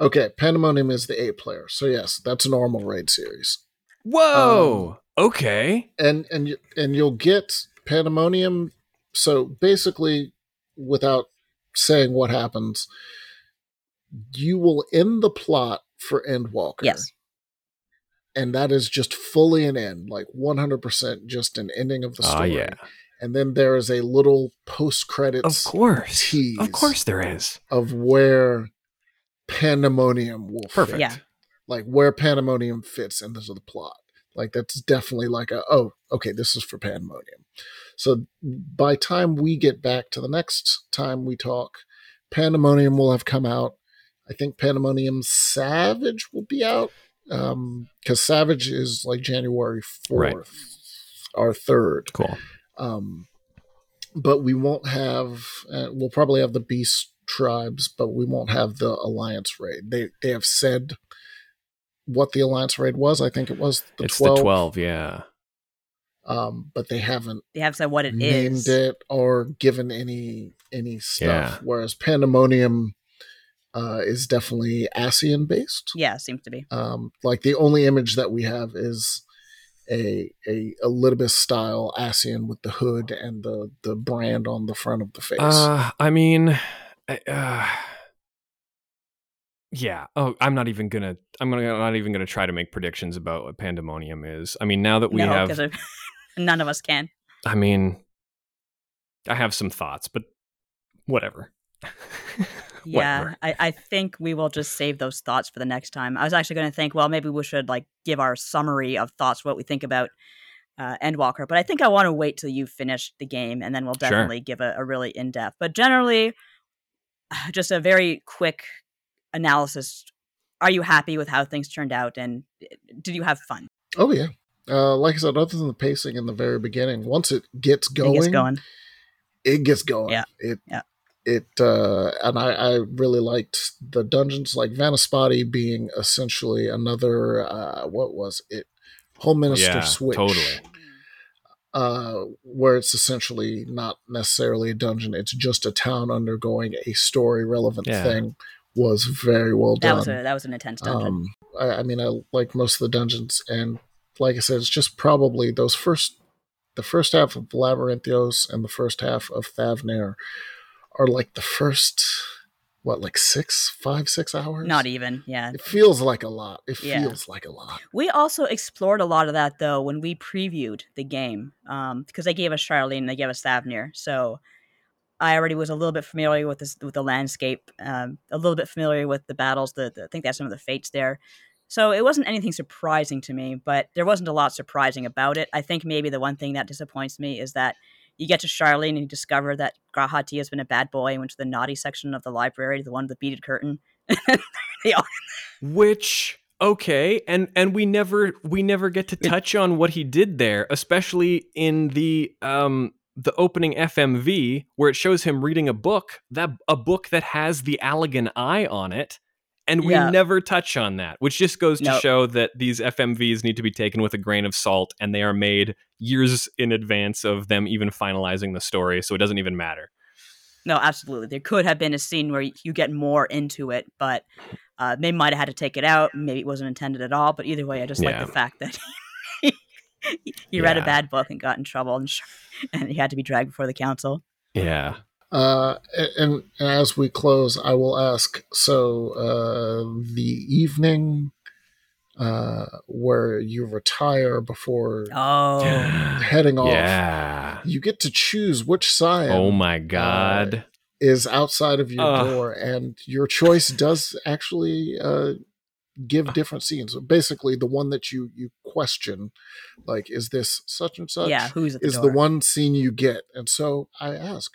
Okay, pandemonium is the eight player. So yes, that's a normal raid series. whoa, okay, and and and you'll get pandemonium so basically without saying what happens you will end the plot for endwalker Yes. and that is just fully an end like 100% just an ending of the oh story yeah, and then there is a little post credits. of credits course, tease of course there is. of where pandemonium will Perfect. fit. Yeah. like where pandemonium fits into the plot like that's definitely like a oh okay this is for pandemonium so by time we get back to the next time we talk pandemonium will have come out i think pandemonium savage will be out um because savage is like january 4th Right. our third Cool. um, but we won't have. Uh, we'll probably have the beast tribes, but we won't have the alliance raid. They they have said what the alliance raid was. I think it was the it's twelve. the twelve. Yeah. Um, but they haven't They have said what it named is. it or given any any stuff. Yeah. Whereas Pandemonium uh, is definitely Ascian based. Yeah, seems to be. Um, like the only image that we have is a a Elidibus style Ascian with the hood and the the brand on the front of the face. Uh, I mean, uh, yeah. Oh, I'm not even gonna. I'm gonna I'm not even gonna try to make predictions about what Pandemonium is. I mean, now that we no, have, because [LAUGHS] none of us can. I mean, I have some thoughts, but whatever. [LAUGHS] Yeah, I, I think we will just save those thoughts for the next time. I was actually going to think, well, maybe we should like give our summary of thoughts, what we think about uh, Endwalker. But I think I want to wait till you finish the game, and then we'll Sure. definitely give a, a really in depth. But generally, [SIGHS] just a very quick analysis. Are you happy with how things turned out, and uh, did you have fun? oh yeah. Uh, like I said, other than the pacing in the very beginning, once it gets It going, gets going. it gets going. Yeah. It Yeah. It uh and I, I really liked the dungeons like Vanaspati being essentially another uh what was it? Holminster Yeah, Switch. totally. Uh where it's essentially not necessarily a dungeon, it's just a town undergoing a story relevant Yeah. thing was very well That done. was a that was an intense dungeon. Um, I, I mean, I like most of the dungeons, and like I said, it's just probably those first, the first half of Labyrinthios and the first half of Thavnair are like the first, what, like six, five, six hours? Not even, yeah. It feels like a lot. It Yeah. feels like a lot. We also explored a lot of that though when we previewed the game, um, because they gave us Sharlayan, and they gave us Thavnair, so I already was a little bit familiar with this with the landscape, um, a little bit familiar with the battles. The, the I think that's some of the fates there, so it wasn't anything surprising to me. But there wasn't a lot surprising about it. I think maybe the one thing that disappoints me is that you get to Sharlayan and you discover that G'raha Tia has been a bad boy and went to the naughty section of the library, the one with the beaded curtain. [LAUGHS] Which okay and and we never we never get to touch on what he did there especially in the um the opening fmv where it shows him reading a book that a book that has the Allagan eye on it and we Yeah. never touch on that which just goes to Nope. show that these fmvs need to be taken with a grain of salt and they are made years in advance of them even finalizing the story so it doesn't even matter No, absolutely. There could have been a scene where you get more into it, but uh, they might have had to take it out. Maybe it wasn't intended at all. But either way, I just Yeah. like the fact that [LAUGHS] he read a bad book and got in trouble, and, sh- and he had to be dragged before the council. yeah Uh, and, and as we close, I will ask so uh, the evening uh, where you retire before Oh, [SIGHS] heading off, yeah you get to choose which side. oh my god is outside of your Ugh. door, and your choice does actually uh, give different scenes. Basically, the one that you you question, like, is this such and such? yeah, who's at the is door? the one scene you get, and so I ask,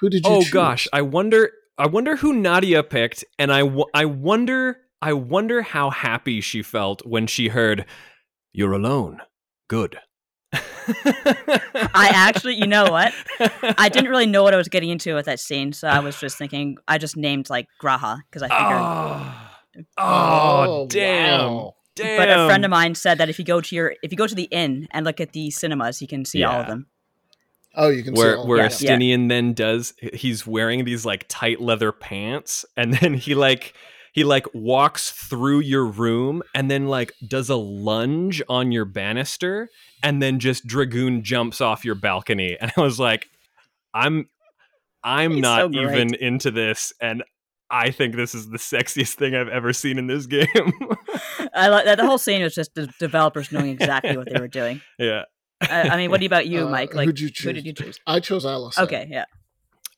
who did you? oh choose? gosh, I wonder. I wonder who Nadia picked, and I, w- I wonder. I wonder how happy she felt when she heard, "You're alone." Good. I actually, you know what? I [LAUGHS] didn't really know what I was getting into with that scene, so I was just thinking. I just named like G'raha because I figured. Oh, oh, Oh, damn. wow. Damn. But a friend of mine said that if you go to your if you go to the inn and look at the cinemas, you can see all of them. Oh, you can see where all where Yeah. Estinian then does he's wearing these like tight leather pants and [LAUGHS] then he like he like walks through your room and then like does a lunge on your banister and then just dragoon jumps off your balcony [LAUGHS] and I was like I'm I'm He's not so even into this and I think this is the sexiest thing I've ever seen in this [LAUGHS] game. I like that. The whole scene was just the developers knowing exactly what they were doing. yeah. I, I mean, what [LAUGHS] about you, Uh, Mike? Like, who'd you who choose? did you choose? I chose Alisaie. Okay, yeah,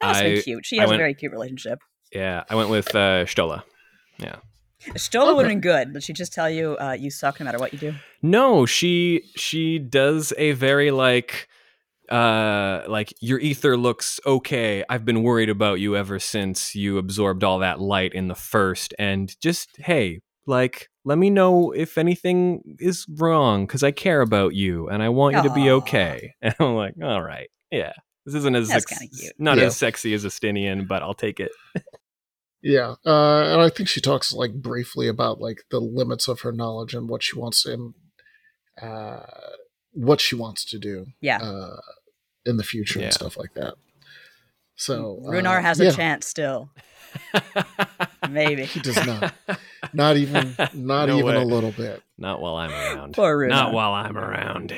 that's so cute. She has went- a very cute relationship. Yeah, I went with uh Stola. Yeah. Stola would have been good. Did she just tell you uh, you suck no matter what you do? No, she she does a very like uh like your ether looks okay. I've been worried about you ever since you absorbed all that light in the first and just hey, like let me know if anything is wrong cuz I care about you and I want you to be okay. [LAUGHS] And I'm like, all right. Yeah. This isn't as That's sex- not Yeah. as sexy as Estinian, but I'll take it. Yeah, uh, and I think she talks like briefly about like the limits of her knowledge and what she wants and uh, what she wants to do Yeah. uh, in the future Yeah. and stuff like that. So Runar uh, has yeah, a chance still. [LAUGHS] [LAUGHS] Maybe. He does not. Not even, not No even a little bit. Not while I'm around. Poor Runar. Not while I'm around.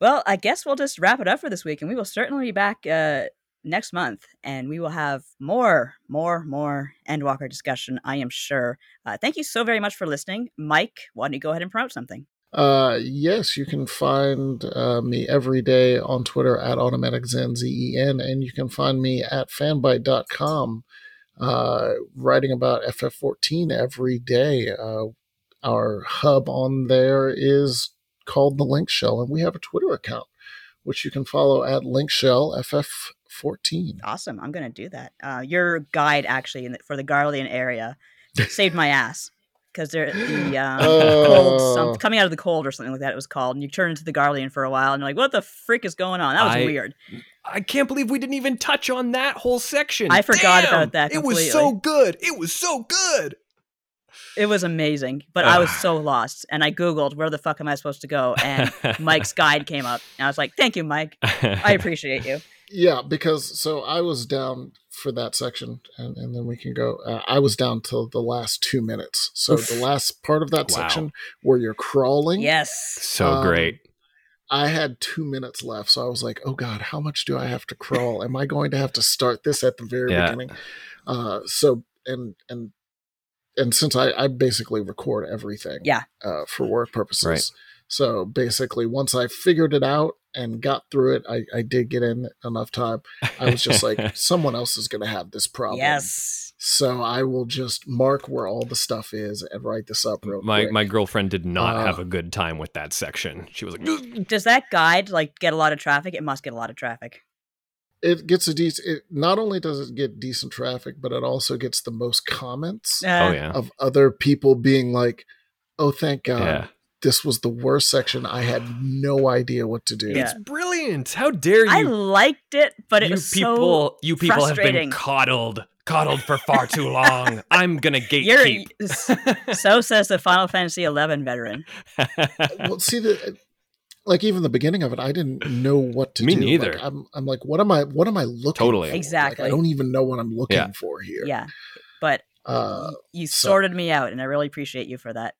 Well, I guess we'll just wrap it up for this week, and we will certainly be back uh, next month, and we will have more, more, more Endwalker discussion. I am sure. Uh, thank you so very much for listening, Mike. Why don't you go ahead and promote something? Uh, yes, you can find uh, me every day on Twitter at AutomaticZen, Z-E-N, and you can find me at fanbyte.com, uh, writing about FF14 every day. Uh, our hub on there is called the Link Shell, and we have a Twitter account, which you can follow at Link Shell FF14. Awesome. I'm going to do that. Uh, your guide, actually, the, for the Garlean area saved my ass. Because they're the [GASPS] um, cold, Oh. some, coming out of the cold or something like that. It was called, and you turn into the Garlean for a while, and you're like, "What the frick is going on?" That was I- weird. I can't believe we didn't even touch on that whole section. I forgot Damn! about that It was so good. It was so good. It was amazing, but I was Ah. so lost, and I googled where the fuck am I supposed to go, and [LAUGHS] Mike's guide came up, and I was like, "Thank you, Mike. I appreciate you." Yeah, because so I was down for that section, and, and then we can go. Uh, I was down till the last two minutes. So Oof. the last part of that Wow. section where you're crawling, Yes. so Um, great. I had two minutes left. So I was like, oh God, how much do I have to crawl? Am I going to have to start this at the very Yeah. beginning? Uh, so and and and since I, I basically record everything, Yeah. uh, for work purposes. Right. So basically, once I figured it out and got through it, I, I did get in enough time. I was just like, [LAUGHS] someone else is going to have this problem. Yes. So I will just mark where all the stuff is and write this up real my quick. my girlfriend did not Uh, have a good time with that section. She was like, Does that guide like get a lot of traffic? It must get a lot of traffic. it gets a decent. It, not only does it get decent traffic, but it also gets the most comments "Oh Uh, yeah, of other people being like, "Oh, thank God, yeah." This was the worst section. I had no idea what to do." Yeah. It's brilliant. How dare you? I liked it, but it you was people, so you people have been coddled, coddled for far too [LAUGHS] long. I'm gonna [LAUGHS] You're gatekeep. so says the Final Fantasy XI veteran. well, see the like even the beginning of it, I didn't know what to Me do. Like, neither. I'm I'm like, what am I? What am I looking? Totally. for? Like, Exactly. I don't even know what I'm looking Yeah. for here. Yeah, but Uh, y- you so- sorted me out, and I really appreciate you for that.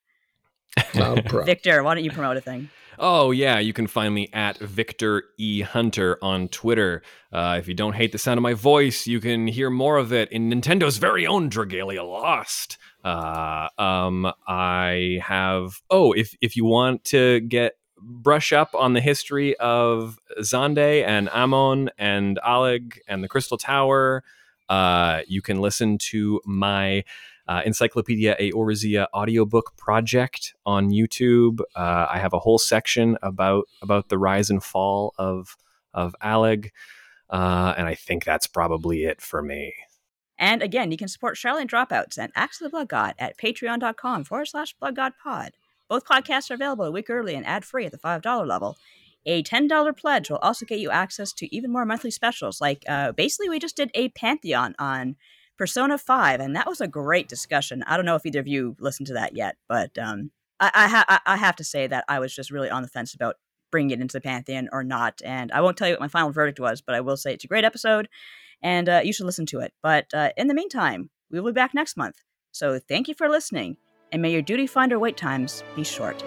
Not a problem. Victor, why don't you promote a thing? Oh, yeah. You can find me at Victor E. Hunter on Twitter. Uh, if you don't hate the sound of my voice, you can hear more of it in Nintendo's very own Dragalia Lost. Uh, um, I have. Oh, if, if you want to get brush up on the history of Xande and Amon and Allag and the Crystal Tower, Uh, you can listen to my uh, Encyclopedia Eorzea audiobook project on YouTube. Uh, I have a whole section about about the rise and fall of of Allag, uh, and I think that's probably it for me. And again, you can support Sharlayan Dropouts and Axe of the Blood God at patreon.com forward slash Blood God Pod. Both podcasts are available a week early and ad free at the $5 level. A $10 pledge will also get you access to even more monthly specials. Like, uh, basically, we just did a Pantheon on Persona 5, and that was a great discussion. I don't know if either of you listened to that yet, but um, I, I, ha- I have to say that I was just really on the fence about bringing it into the Pantheon or not. And I won't tell you what my final verdict was, but I will say it's a great episode, and uh, you should listen to it. But uh, in the meantime, we will be back next month. So thank you for listening, and may your duty finder wait times be short.